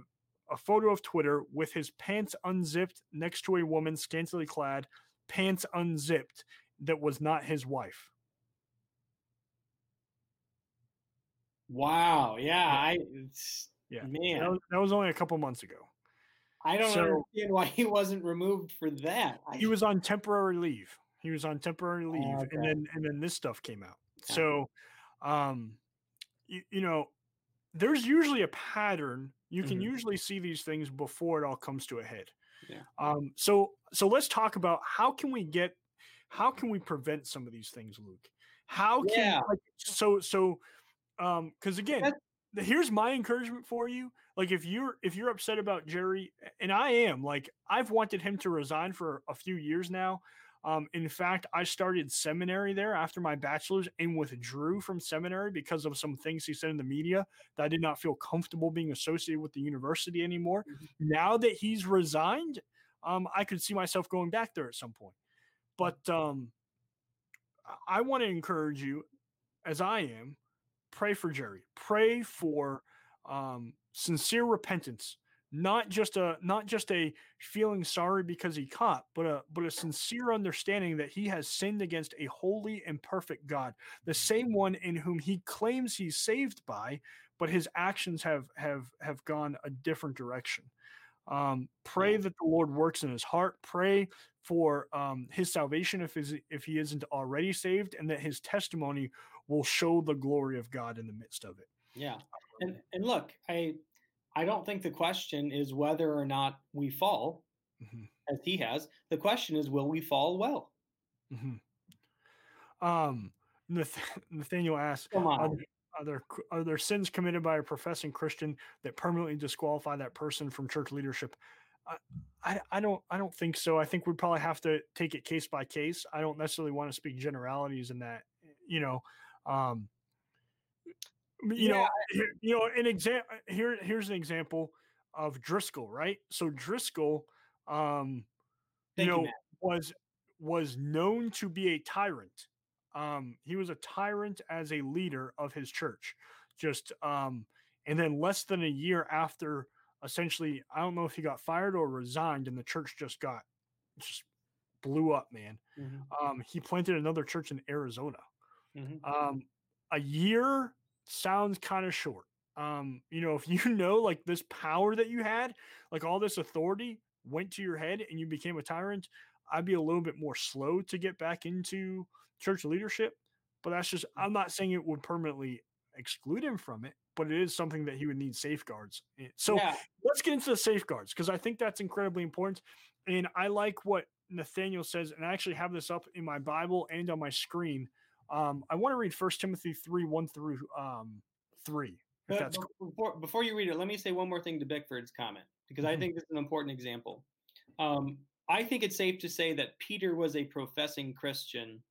a photo of Twitter with his pants unzipped next to a woman scantily clad, pants unzipped that was not his wife. Wow. Yeah. yeah. I. yeah. Man, that was, that was, only a couple months ago. I don't so, understand why he wasn't removed for that. He was on temporary leave. He was on temporary leave, oh, okay. and then and then this stuff came out. So, um, you, you know, there's usually a pattern. You can mm-hmm. usually see these things before it all comes to a head. Yeah. Um, so so let's talk about how can we get how can we prevent some of these things, Luke? How can yeah. like, so so um because again That's- here's my encouragement for you like if you're if you're upset about jerry and i am like i've wanted him to resign for a few years now um, in fact i started seminary there after my bachelor's and withdrew from seminary because of some things he said in the media that i did not feel comfortable being associated with the university anymore mm-hmm. now that he's resigned um, i could see myself going back there at some point but um, i want to encourage you as i am pray for Jerry. Pray for um, sincere repentance, not just a not just a feeling sorry because he caught, but a but a sincere understanding that he has sinned against a holy and perfect God, the same one in whom he claims he's saved by, but his actions have have have gone a different direction. Um, pray that the Lord works in his heart. Pray for um, his salvation if his, if he isn't already saved, and that his testimony will show the glory of God in the midst of it. Yeah. And and look, I I don't think the question is whether or not we fall mm-hmm. as he has. The question is will we fall well? Mm-hmm. Um (laughs) Nathaniel asks, Come on. Are, are there are there sins committed by a professing Christian that permanently disqualify that person from church leadership? I, I don't I don't think so. I think we'd probably have to take it case by case. I don't necessarily want to speak generalities in that. You know, um, you yeah. know, you know, an example here. Here's an example of Driscoll, right? So Driscoll, um, you know, you, was was known to be a tyrant. Um, he was a tyrant as a leader of his church. Just um, and then less than a year after, essentially, I don't know if he got fired or resigned, and the church just got just blew up, man. Mm-hmm. Um, he planted another church in Arizona. Mm-hmm. Um, a year sounds kind of short. Um, you know, if you (laughs) know like this power that you had, like all this authority went to your head and you became a tyrant, I'd be a little bit more slow to get back into church leadership. But that's just, I'm not saying it would permanently exclude him from it, but it is something that he would need safeguards. So yeah. let's get into the safeguards because I think that's incredibly important. And I like what Nathaniel says, and I actually have this up in my Bible and on my screen. Um, I want to read First Timothy three one through um, three. Cool. before, before you read it, let me say one more thing to Bickford's comment because mm-hmm. I think this is an important example. Um, I think it's safe to say that Peter was a professing Christian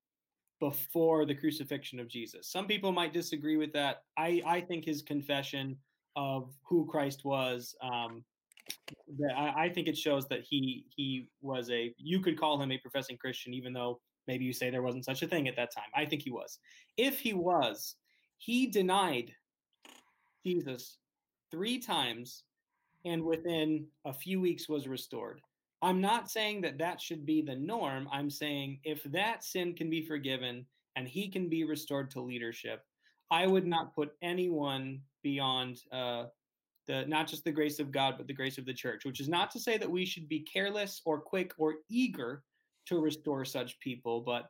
before the crucifixion of Jesus. Some people might disagree with that. I, I think his confession of who Christ was, um, I, I think it shows that he he was a you could call him a professing Christian, even though maybe you say there wasn't such a thing at that time. I think he was. If he was, he denied Jesus three times and within a few weeks was restored. I'm not saying that that should be the norm. I'm saying if that sin can be forgiven and he can be restored to leadership, I would not put anyone beyond uh, the not just the grace of God, but the grace of the church. Which is not to say that we should be careless or quick or eager to restore such people, but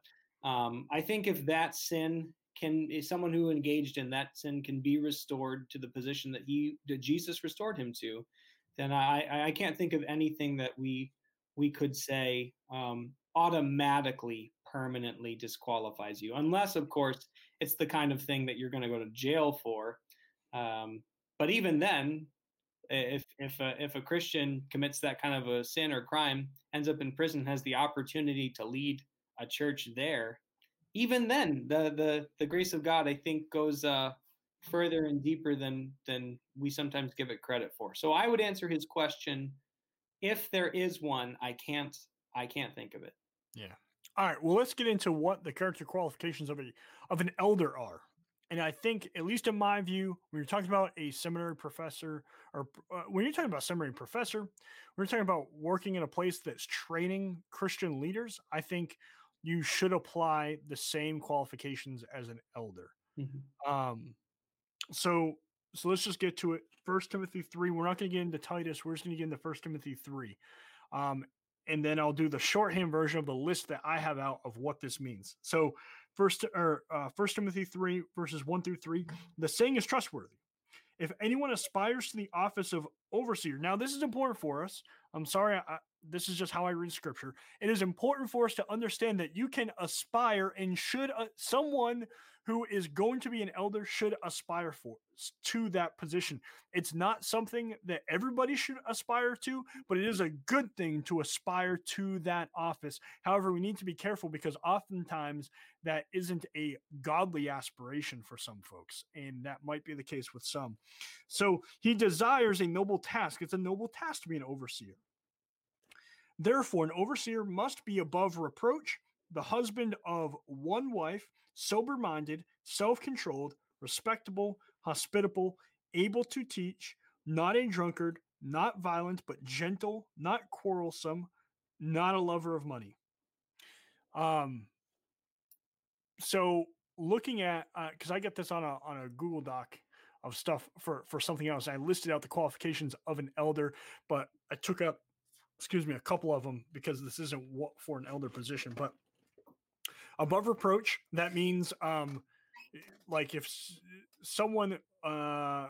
um, I think if that sin can, someone who engaged in that sin can be restored to the position that he, that Jesus restored him to, then I, I can't think of anything that we we could say um, automatically permanently disqualifies you unless of course it's the kind of thing that you're going to go to jail for um, but even then if if a, if a christian commits that kind of a sin or crime ends up in prison has the opportunity to lead a church there even then the the the grace of god i think goes uh further and deeper than than we sometimes give it credit for so i would answer his question if there is one, I can't I can't think of it. Yeah. All right. Well, let's get into what the character qualifications of a of an elder are. And I think, at least in my view, when you're talking about a seminary professor, or uh, when you're talking about seminary professor, when you're talking about working in a place that's training Christian leaders, I think you should apply the same qualifications as an elder. Mm-hmm. Um, so so let's just get to it. First Timothy three. We're not going to get into Titus. We're just going to get into First Timothy three, um, and then I'll do the shorthand version of the list that I have out of what this means. So first or uh, First Timothy three verses one through three. The saying is trustworthy. If anyone aspires to the office of overseer, now this is important for us. I'm sorry, I, this is just how I read scripture. It is important for us to understand that you can aspire and should uh, someone who is going to be an elder should aspire for to that position. It's not something that everybody should aspire to, but it is a good thing to aspire to that office. However, we need to be careful because oftentimes that isn't a godly aspiration for some folks, and that might be the case with some. So he desires a noble task. It's a noble task to be an overseer. Therefore, an overseer must be above reproach, the husband of one wife sober minded, self controlled, respectable, hospitable, able to teach, not a drunkard, not violent, but gentle, not quarrelsome, not a lover of money. Um, so looking at because uh, I get this on a on a Google Doc of stuff for for something else. I listed out the qualifications of an elder, but I took up excuse me a couple of them because this isn't what for an elder position. But above reproach that means um like if someone uh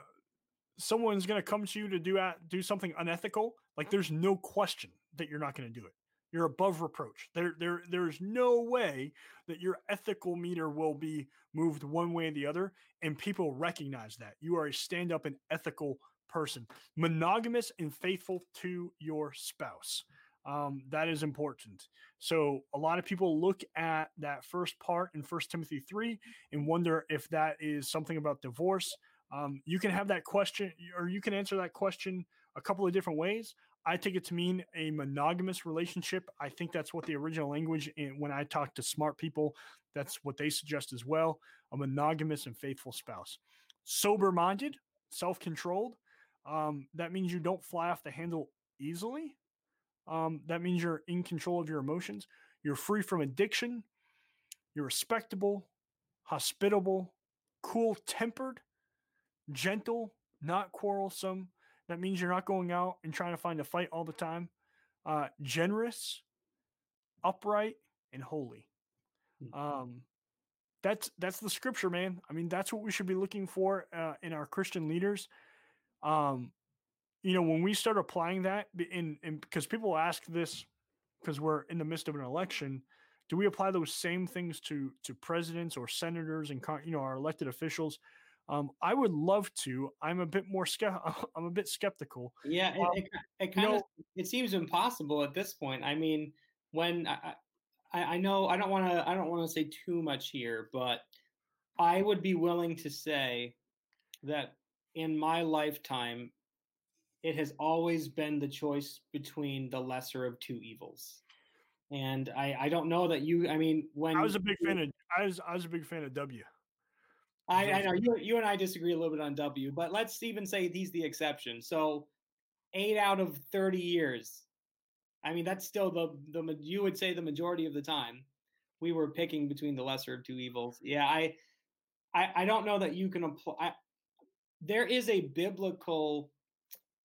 someone's going to come to you to do at, do something unethical like there's no question that you're not going to do it you're above reproach there there there's no way that your ethical meter will be moved one way or the other and people recognize that you are a stand up and ethical person monogamous and faithful to your spouse um, that is important. So a lot of people look at that first part in First Timothy three and wonder if that is something about divorce. Um, you can have that question, or you can answer that question a couple of different ways. I take it to mean a monogamous relationship. I think that's what the original language, and when I talk to smart people, that's what they suggest as well a monogamous and faithful spouse. Sober minded, self controlled. Um, that means you don't fly off the handle easily. Um, that means you're in control of your emotions. You're free from addiction. You're respectable, hospitable, cool tempered, gentle, not quarrelsome. That means you're not going out and trying to find a fight all the time. Uh, generous, upright, and holy. Hmm. Um, that's that's the scripture, man. I mean, that's what we should be looking for uh, in our Christian leaders. Um, you know, when we start applying that in, because people ask this because we're in the midst of an election, do we apply those same things to to presidents or senators and you know our elected officials? Um, I would love to. I'm a bit more. (laughs) I'm a bit skeptical. Yeah, it, Um, it, it kind know- of it seems impossible at this point. I mean, when I I, I know I don't want to I don't want to say too much here, but I would be willing to say that in my lifetime, it has always been the choice between the lesser of two evils. And I, I don't know that you. I mean, when I was a big fan of. I was I was a big fan of W. I, I know you, you and I disagree a little bit on W, but let's even say he's the exception. So, eight out of thirty years. I mean, that's still the the you would say the majority of the time we were picking between the lesser of two evils. Yeah, I I, I don't know that you can apply. There is a biblical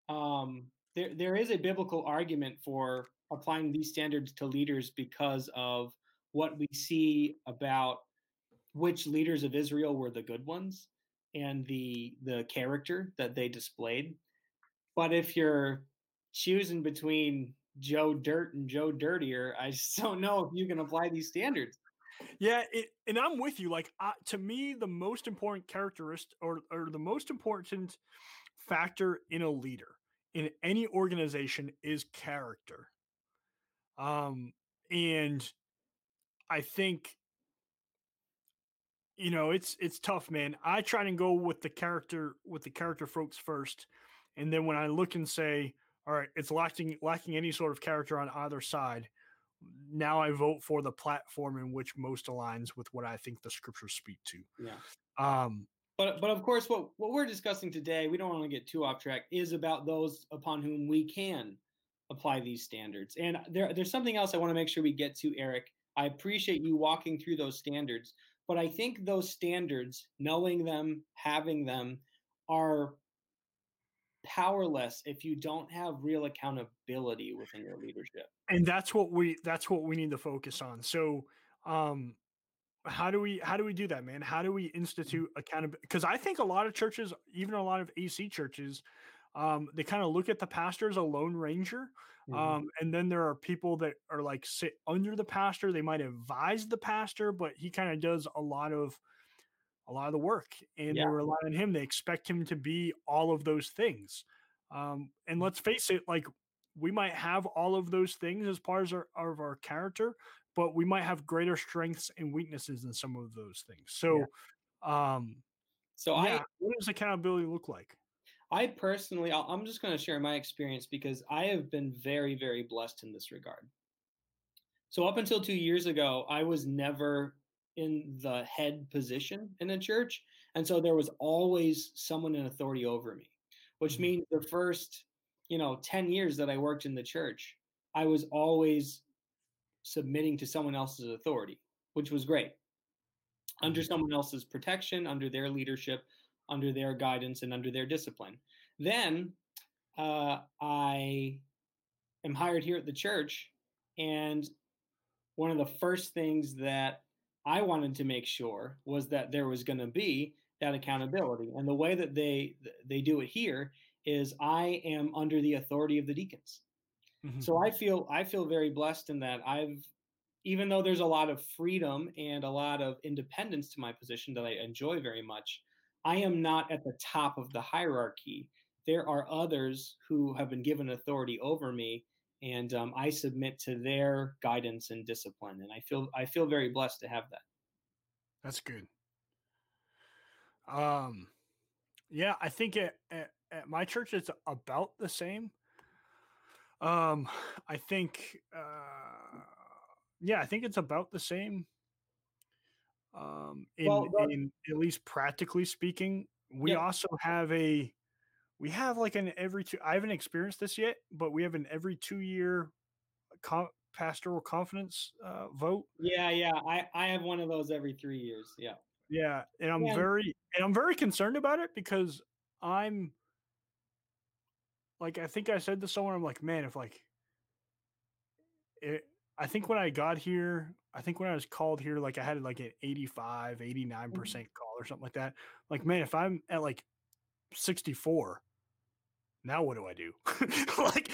um there there is a biblical argument for applying these standards to leaders because of what we see about which leaders of Israel were the good ones and the the character that they displayed. But if you're choosing between Joe Dirt and Joe Dirtier, I just don't know if you can apply these standards. Yeah, it, and I'm with you. Like uh, to me, the most important characteristic or or the most important factor in a leader in any organization is character. Um, and I think you know it's it's tough, man. I try and go with the character with the character folks first, and then when I look and say, all right, it's lacking lacking any sort of character on either side now I vote for the platform in which most aligns with what I think the scriptures speak to. Yeah. Um, But but of course, what what we're discussing today, we don't want to get too off track, is about those upon whom we can apply these standards. And there there's something else I want to make sure we get to, Eric. I appreciate you walking through those standards, but I think those standards, knowing them, having them, are powerless if you don't have real accountability within your leadership. and that's what we that's what we need to focus on. So um how do we how do we do that man how do we institute accountability because i think a lot of churches even a lot of ac churches um, they kind of look at the pastor as a lone ranger Mhm. Um, and then there are people that are like sit under the pastor. They might advise the pastor, but he kind of does a lot of a lot of the work, and Yeah. they rely on him. They expect him to be all of those things. Um, and let's face it, like we might have all of those things as part of our, of our character, but we might have greater strengths and weaknesses in some of those things. So, um, so yeah, I what does accountability look like? I personally, I'll- I'm just going to share my experience because I have been very, very blessed in this regard. So, up until two years ago, I was never in the head position in the church. And so there was always someone in authority over me, which Mhm. means the first, you know, 10 years that I worked in the church, I was always submitting to someone else's authority, which was great. Under someone else's protection, under their leadership, under their guidance and under their discipline. Then uh, I am hired here at the church, and one of the first things that I wanted to make sure was that there was going to be that accountability. And the way that they they do it here is I am under the authority of the deacons. Mhm. So I feel I feel very blessed in that I've even though there's a lot of freedom and a lot of independence to my position that I enjoy very much, I am not at the top of the hierarchy. There are others who have been given authority over me, and um, I submit to their guidance and discipline. And I feel I feel very blessed to have that. That's good. Um, yeah, I think at, at, at my church it's about the same. Um, I think, uh, yeah, I think it's about the same. Um, in, Well, well- in at least practically speaking, we Yeah. also have a, we have like an every two. I haven't experienced this yet, but we have an every two year co- pastoral confidence uh, vote. Yeah, yeah. I I have one of those every three years. Yeah. Yeah, and I'm Yeah. very and I'm very concerned about it because I'm like I think I said to someone I'm like, man, if like it I think when I got here, I think when I was called here like I had like an 85, 89% call or something like that. Like, man, if I'm at like 64, now what do I do? (laughs) like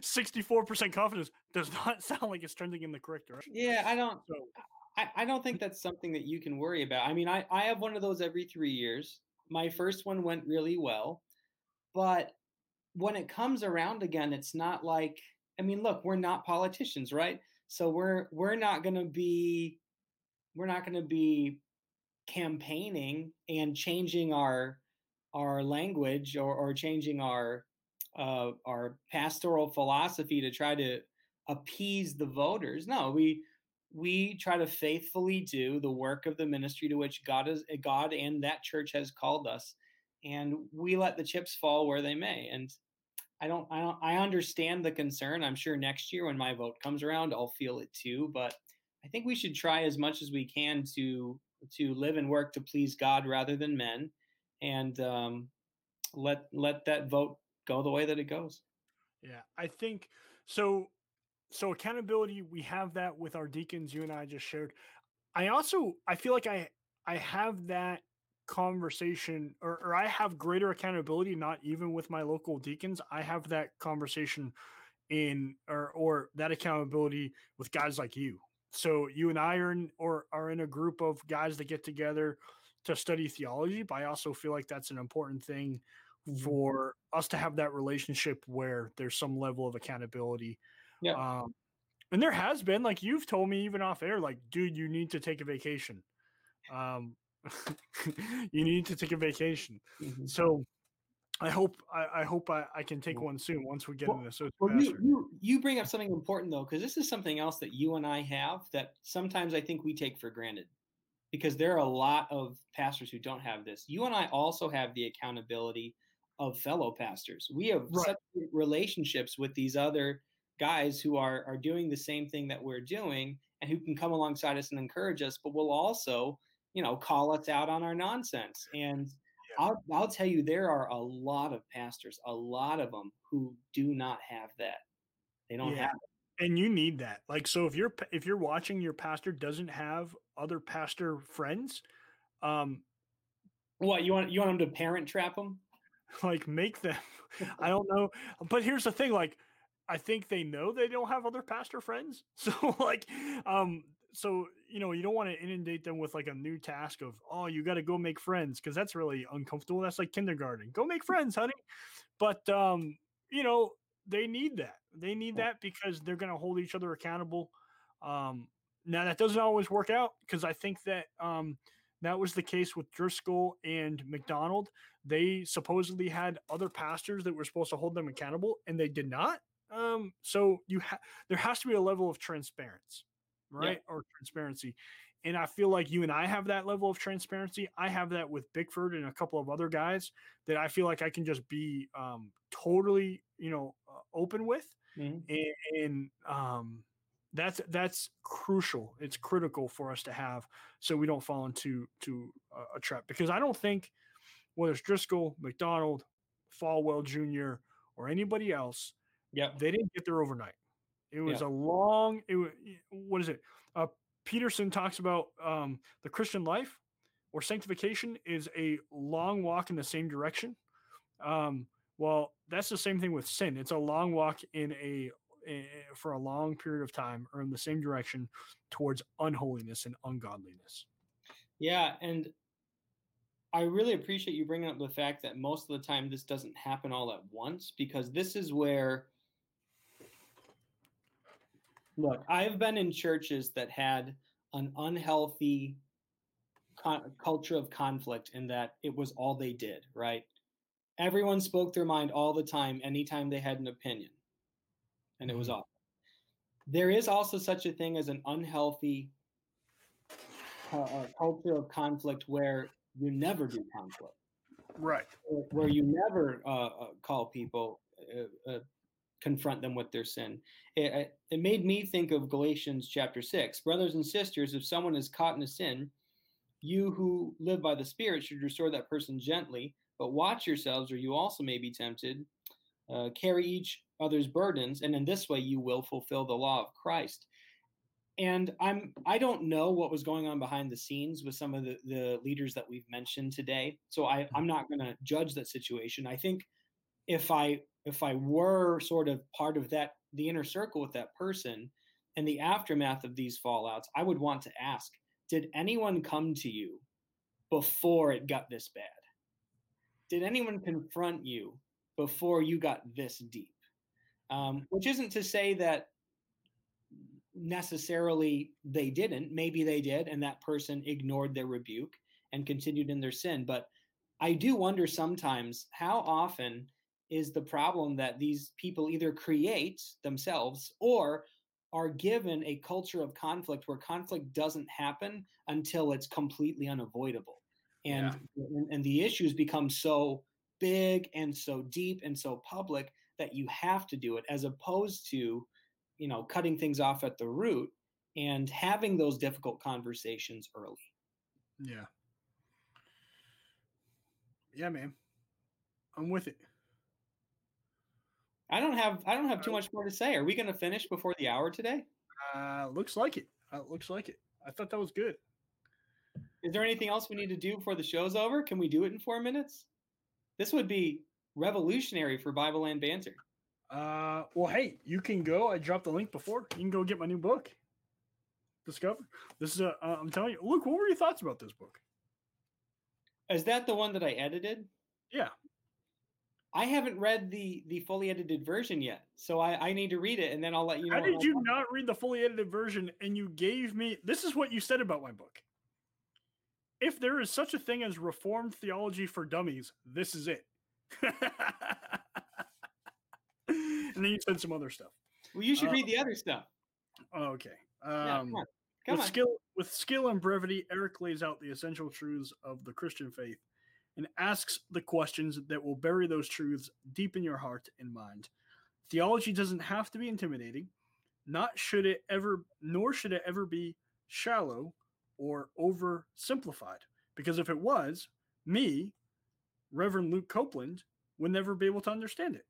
64% confidence does not (laughs) sound like it's trending in the correct direction. Yeah, I don't So I, I don't think that's something that you can worry about. I mean, I, I have one of those every three years. my first one went really well, but when it comes around again, it's not like I mean, look, we're not politicians, right? So we're we're not going to be we're not going to be campaigning and changing our our language or, or changing our uh, our pastoral philosophy to try to appease the voters. No, we we try to faithfully do the work of the ministry to which God is God and that church has called us, and we let the chips fall where they may. And I don't, I don't, I understand the concern. I'm sure next year when my vote comes around, I'll feel it too. But I think we should try as much as we can to to live and work to please God rather than men, and um, let let that vote go the way that it goes. Yeah, I think so. So accountability, we have that with our deacons. You and I just shared. I also I feel like I I have that conversation or, or I have greater accountability, not even with my local deacons. I have that conversation in or or that accountability with guys like you. So you and I are in or are in a group of guys that get together to study theology, but I also feel like that's an important thing mm-hmm. for us to have that relationship where there's some level of accountability. Yeah. Um, and there has been, like you've told me even off air, like, dude, you need to take a vacation. Um, (laughs) you need to take a vacation. Mm-hmm. So I hope I, I hope I, I, can take one soon once we get well, into this. So well, you, you, you bring up something important though, because this is something else that you and I have that sometimes I think we take for granted. Because there are a lot of pastors who don't have this. You and I also have the accountability of fellow pastors. We have right. such relationships with these other guys who are are doing the same thing that we're doing and who can come alongside us and encourage us, but will also you know, call us out on our nonsense. And yeah. I'll, I'll tell you, there are a lot of pastors, a lot of them who do not have that. They don't yeah. have it. And you need that. Like, so if you're, if you're watching your pastor doesn't have other pastor friends, um, what you want, you want them to parent trap them? (laughs) Like make them, (laughs) I don't know. But here's the thing, like, I think they know they don't have other pastor friends. (laughs) So like um so you know you don't want to inundate them with like a new task of oh you got to go make friends because that's really uncomfortable that's like kindergarten go make friends honey but um you know they need that they need that because they're going to hold each other accountable um now that doesn't always work out because i think that um that was the case with driscoll and macdonald they supposedly had other pastors that were supposed to hold them accountable and they did not um so you have there has to be a level of transparency right? Yeah. Or transparency. And I feel like you and I have that level of transparency. I have that with Bickford and a couple of other guys that I feel like I can just be um, totally, you know, uh, open with. Mm-hmm. And, and um, that's that's crucial. It's critical for us to have so we don't fall into to a, a trap. Because I don't think whether it's Driscoll, MacDonald, Falwell Jr., or anybody else, yeah, they didn't get there overnight. It was yeah. a long. It was, what is it? Uh, Peterson talks about um, the Christian life or sanctification is a long walk in the same direction. Um, well, that's the same thing with sin. It's a long walk in a, a for a long period of time or in the same direction towards unholiness and ungodliness. Yeah, and I really appreciate you bringing up the fact that most of the time this doesn't happen all at once because this is where Look, I've been in churches that had an unhealthy con- culture of conflict in that it was all they did, right? Everyone spoke their mind all the time, anytime they had an opinion, and it was mm-hmm. awful. There is also such a thing as an unhealthy uh, uh, culture of conflict where you never do conflict. Right. Where you never uh, uh call people uh, uh, confront them with their sin. It, it made me think of Galatians chapter 6. Brothers and sisters, if someone is caught in a sin, you who live by the Spirit should restore that person gently, but watch yourselves, or you also may be tempted. Uh, carry each other's burdens, and in this way you will fulfill the law of Christ. And I'm I don't know what was going on behind the scenes with some of the, the leaders that we've mentioned today. So I, I'm not gonna judge that situation. I think if I if I were sort of part of that, the inner circle with that person and the aftermath of these fallouts, I would want to ask, did anyone come to you before it got this bad? did anyone confront you before you got this deep? Um, which isn't to say that necessarily they didn't. Maybe they did, and that person ignored their rebuke and continued in their sin. But I do wonder sometimes how often is the problem that these people either create themselves or are given a culture of conflict where conflict doesn't happen until it's completely unavoidable. And yeah. and, and the issues become so big and so deep and so public that you have to do it as opposed to you know cutting things off at the root and having those difficult conversations early. Yeah. Yeah man. I'm with it i don't have i don't have too much more to say are we going to finish before the hour today uh looks like it uh, looks like it i thought that was good is there anything else we need to do before the show's over can we do it in four minutes this would be revolutionary for bible and banter uh, well, hey, you can go. I dropped the link before. You can go get my new book. Discover. This is a. Uh, I'm telling you. Luke. what were your thoughts about this book? Is that the one that I edited? Yeah. I haven't read the the fully edited version yet, so I, I need to read it, and then I'll let you know. How did you not read the fully edited version? And you gave me this is what you said about my book. If there is such a thing as reformed theology for dummies, this is it. (laughs) and then you said some other stuff. Well, you should read um, the other stuff. Okay. Um, yeah, come on. Come with on. skill, with skill and brevity, Eric lays out the essential truths of the Christian faith and asks the questions that will bury those truths deep in your heart and mind. Theology doesn't have to be intimidating, not should it ever, nor should it ever be shallow or oversimplified. Because if it was, me, Reverend Luke Copeland, would never be able to understand it.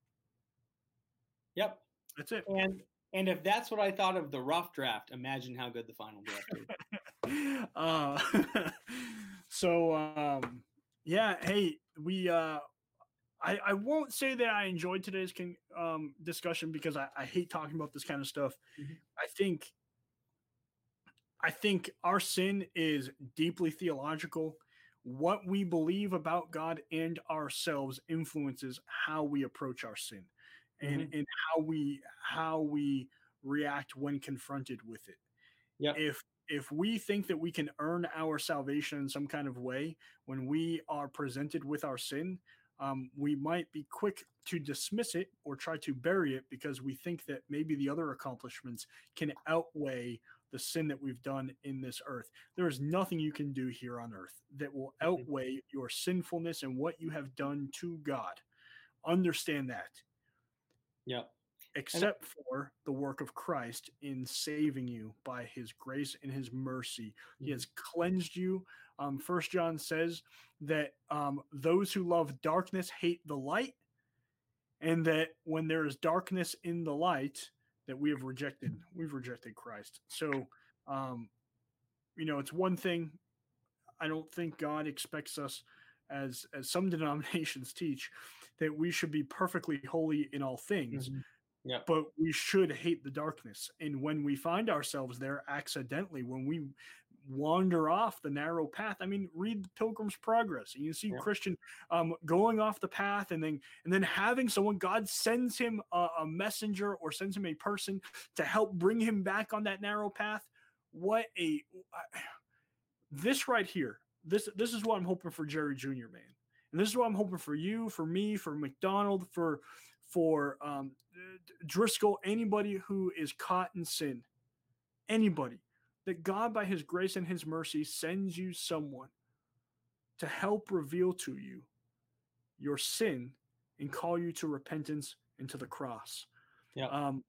Yep. That's it. And and if that's what I thought of the rough draft, imagine how good the final draft is. (laughs) uh, (laughs) so um, yeah, hey, we uh, I, I won't say that I enjoyed today's con- um, discussion because I, I hate talking about this kind of stuff. Mm-hmm. I think I think our sin is deeply theological. What we believe about God and ourselves influences how we approach our sin and mm-hmm. and how we how we react when confronted with it. Yeah. If if we think that we can earn our salvation in some kind of way when we are presented with our sin, um, we might be quick to dismiss it or try to bury it because we think that maybe the other accomplishments can outweigh the sin that we've done in this earth. There is nothing you can do here on earth that will mm-hmm. outweigh your sinfulness and what you have done to God. Understand that. Yeah. Except and, for the work of Christ in saving you by his grace and his mercy. He has mm-hmm. cleansed you. Um, First John says that um, those who love darkness hate the light, and that when there is darkness in the light, that we have rejected, we've rejected Christ. So, um, you know, it's one thing. I don't think God expects us as as some (laughs) denominations teach that we should be perfectly holy in all things. Mm-hmm. Yeah. But we should hate the darkness. And when we find ourselves there accidentally, when we wander off the narrow path, I mean, read the Pilgrim's Progress, and you see yeah. Christian um, going off the path, and then and then having someone God sends him a, a messenger or sends him a person to help bring him back on that narrow path. What a this right here. This this is what I'm hoping for Jerry Jr. Man. And this is what I'm hoping for you, for me, for MacDonald, for for um, Driscoll, anybody who is caught in sin, anybody, that God, by His grace and His mercy, sends you someone to help reveal to you your sin and call you to repentance and to the cross. Yeah. Um,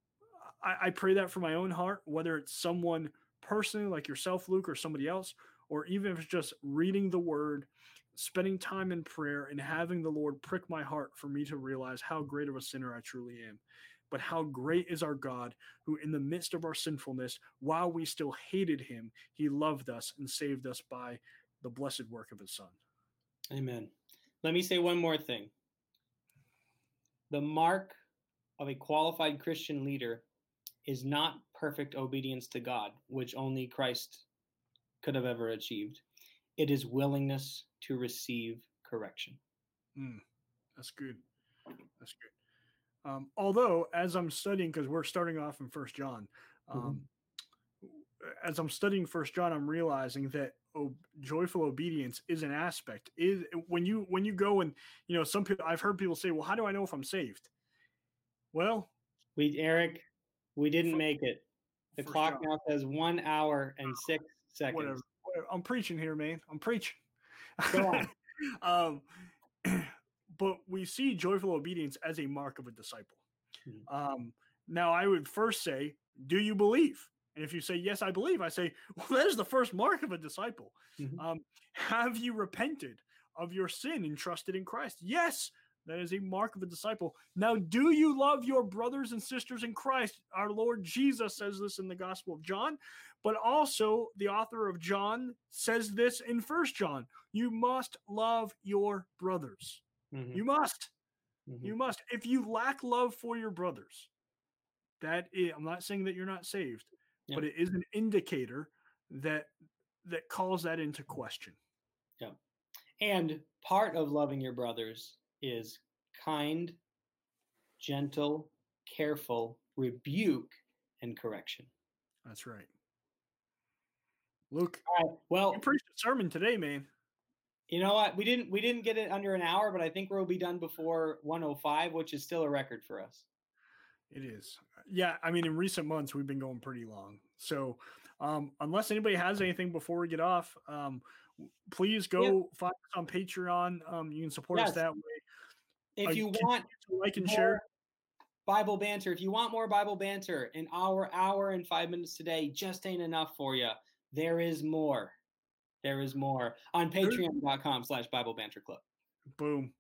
I, I pray that for my own heart, whether it's someone personally like yourself, Luke, or somebody else, or even if it's just reading the word spending time in prayer and having the Lord prick my heart for me to realize how great of a sinner I truly am. But how great is our God, who in the midst of our sinfulness, while we still hated him, he loved us and saved us by the blessed work of his Son. Amen. Let me say one more thing. The mark of a qualified Christian leader is not perfect obedience to God, which only Christ could have ever achieved. It is willingness to receive correction. Mm, that's good. That's good. Um, although, as I'm studying, because we're starting off in First John, um, mm-hmm. as I'm studying First John, I'm realizing that oh, joyful obedience is an aspect. Is when you when you go and you know some people I've heard people say, well, how do I know if I'm saved? Well, we Eric, we didn't for, make it. The clock John. now says one hour and six seconds. Whatever. I'm preaching here, man. I'm preaching. (laughs) Um, (clears throat) but we see joyful obedience as a mark of a disciple. Mm-hmm. Um, now, I would first say, do you believe? And if you say, yes, I believe, I say, (laughs) well, that is the first mark of a disciple. Mm-hmm. Um, have you repented of your sin and trusted in Christ? Yes, that is a mark of a disciple. Now, do you love your brothers and sisters in Christ? Our Lord Jesus says this in the Gospel of John, but also the author of John says this in First John. You must love your brothers. Mm-hmm. You must. Mm-hmm. You must. If you lack love for your brothers, that is, I'm not saying that you're not saved, yeah. but it is an indicator that that calls that into question. Yeah. And part of loving your brothers is kind, gentle, careful rebuke and correction. That's right. Luke, right, well, you preached a sermon today, man. You know what? We didn't we didn't get it under an hour, but I think we'll be done before 105, which is still a record for us. It is. Yeah, I mean in recent months we've been going pretty long. So, um unless anybody has anything before we get off, um please go yeah. find us on Patreon. Um you can support yes. us that way. If you want like and share Bible banter, if you want more Bible banter, an hour, hour and 5 minutes today just ain't enough for you. There is more. There is more on patreon.com slash Bible Banter Club. Boom.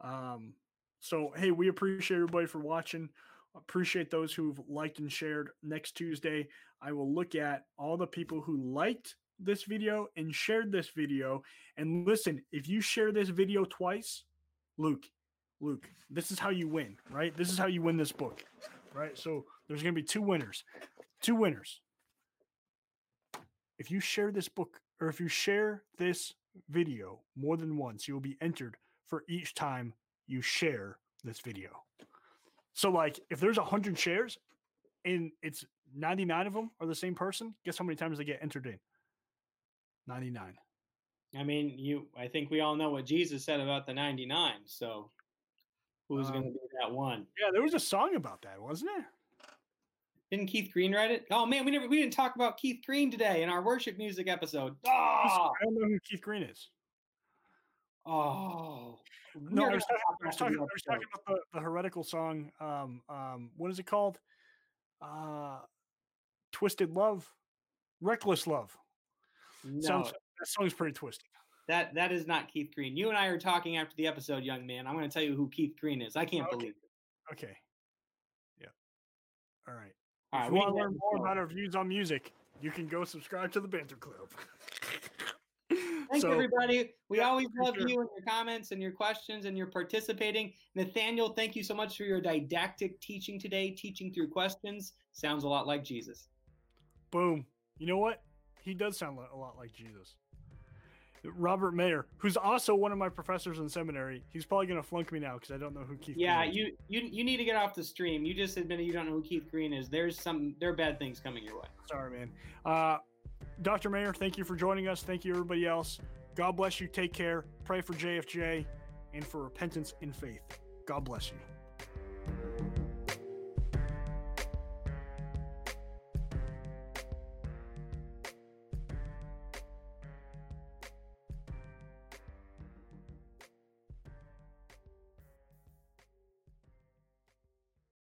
Um, so, hey, we appreciate everybody for watching. Appreciate those who've liked and shared. Next Tuesday, I will look at all the people who liked this video and shared this video. And listen, if you share this video twice, Luke, Luke, this is how you win, right? This is how you win this book, right? So there's going to be two winners. Two winners. If you share this book or if you share this video more than once, you will be entered for each time you share this video. So, like, if there's a hundred shares and it's 99 of them are the same person, guess how many times they get entered in? 99. I mean, you. I think we all know what Jesus said about the 99. So, who's um, going to be that one? Yeah, there was a song about that, wasn't there? Didn't Keith Green write it? Oh man, we never we didn't talk about Keith Green today in our worship music episode. Oh, I don't know who Keith Green is. Oh no, I was, talking, I was, talking, I was talking, about the, the heretical song. Um, um, what is it called? Uh, Twisted Love, Reckless Love. No. Sounds that song's pretty twisted. That that is not Keith Green. You and I are talking after the episode, young man. I'm going to tell you who Keith Green is. I can't okay. believe it. Okay. Yeah. All right. All right, if you want to learn more about our views on music, you can go subscribe to the Banter Club. (laughs) Thank so, you, everybody. We yeah, always love sure. you and your comments and your questions and your participating. Nathaniel, thank you so much for your didactic teaching today, teaching through questions. Sounds a lot like Jesus. Boom. You know what? He does sound a lot like Jesus. Robert Mayer, who's also one of my professors in seminary. He's probably going to flunk me now because I don't know who Keith. Yeah, you you you need to get off the stream. You just admitted you don't know who Keith Green is. There's some there are bad things coming your way. Sorry, man. Uh, Dr. Mayer, thank you for joining us. Thank you, everybody else. God bless you. Take care. Pray for JFJ and for repentance in faith. God bless you.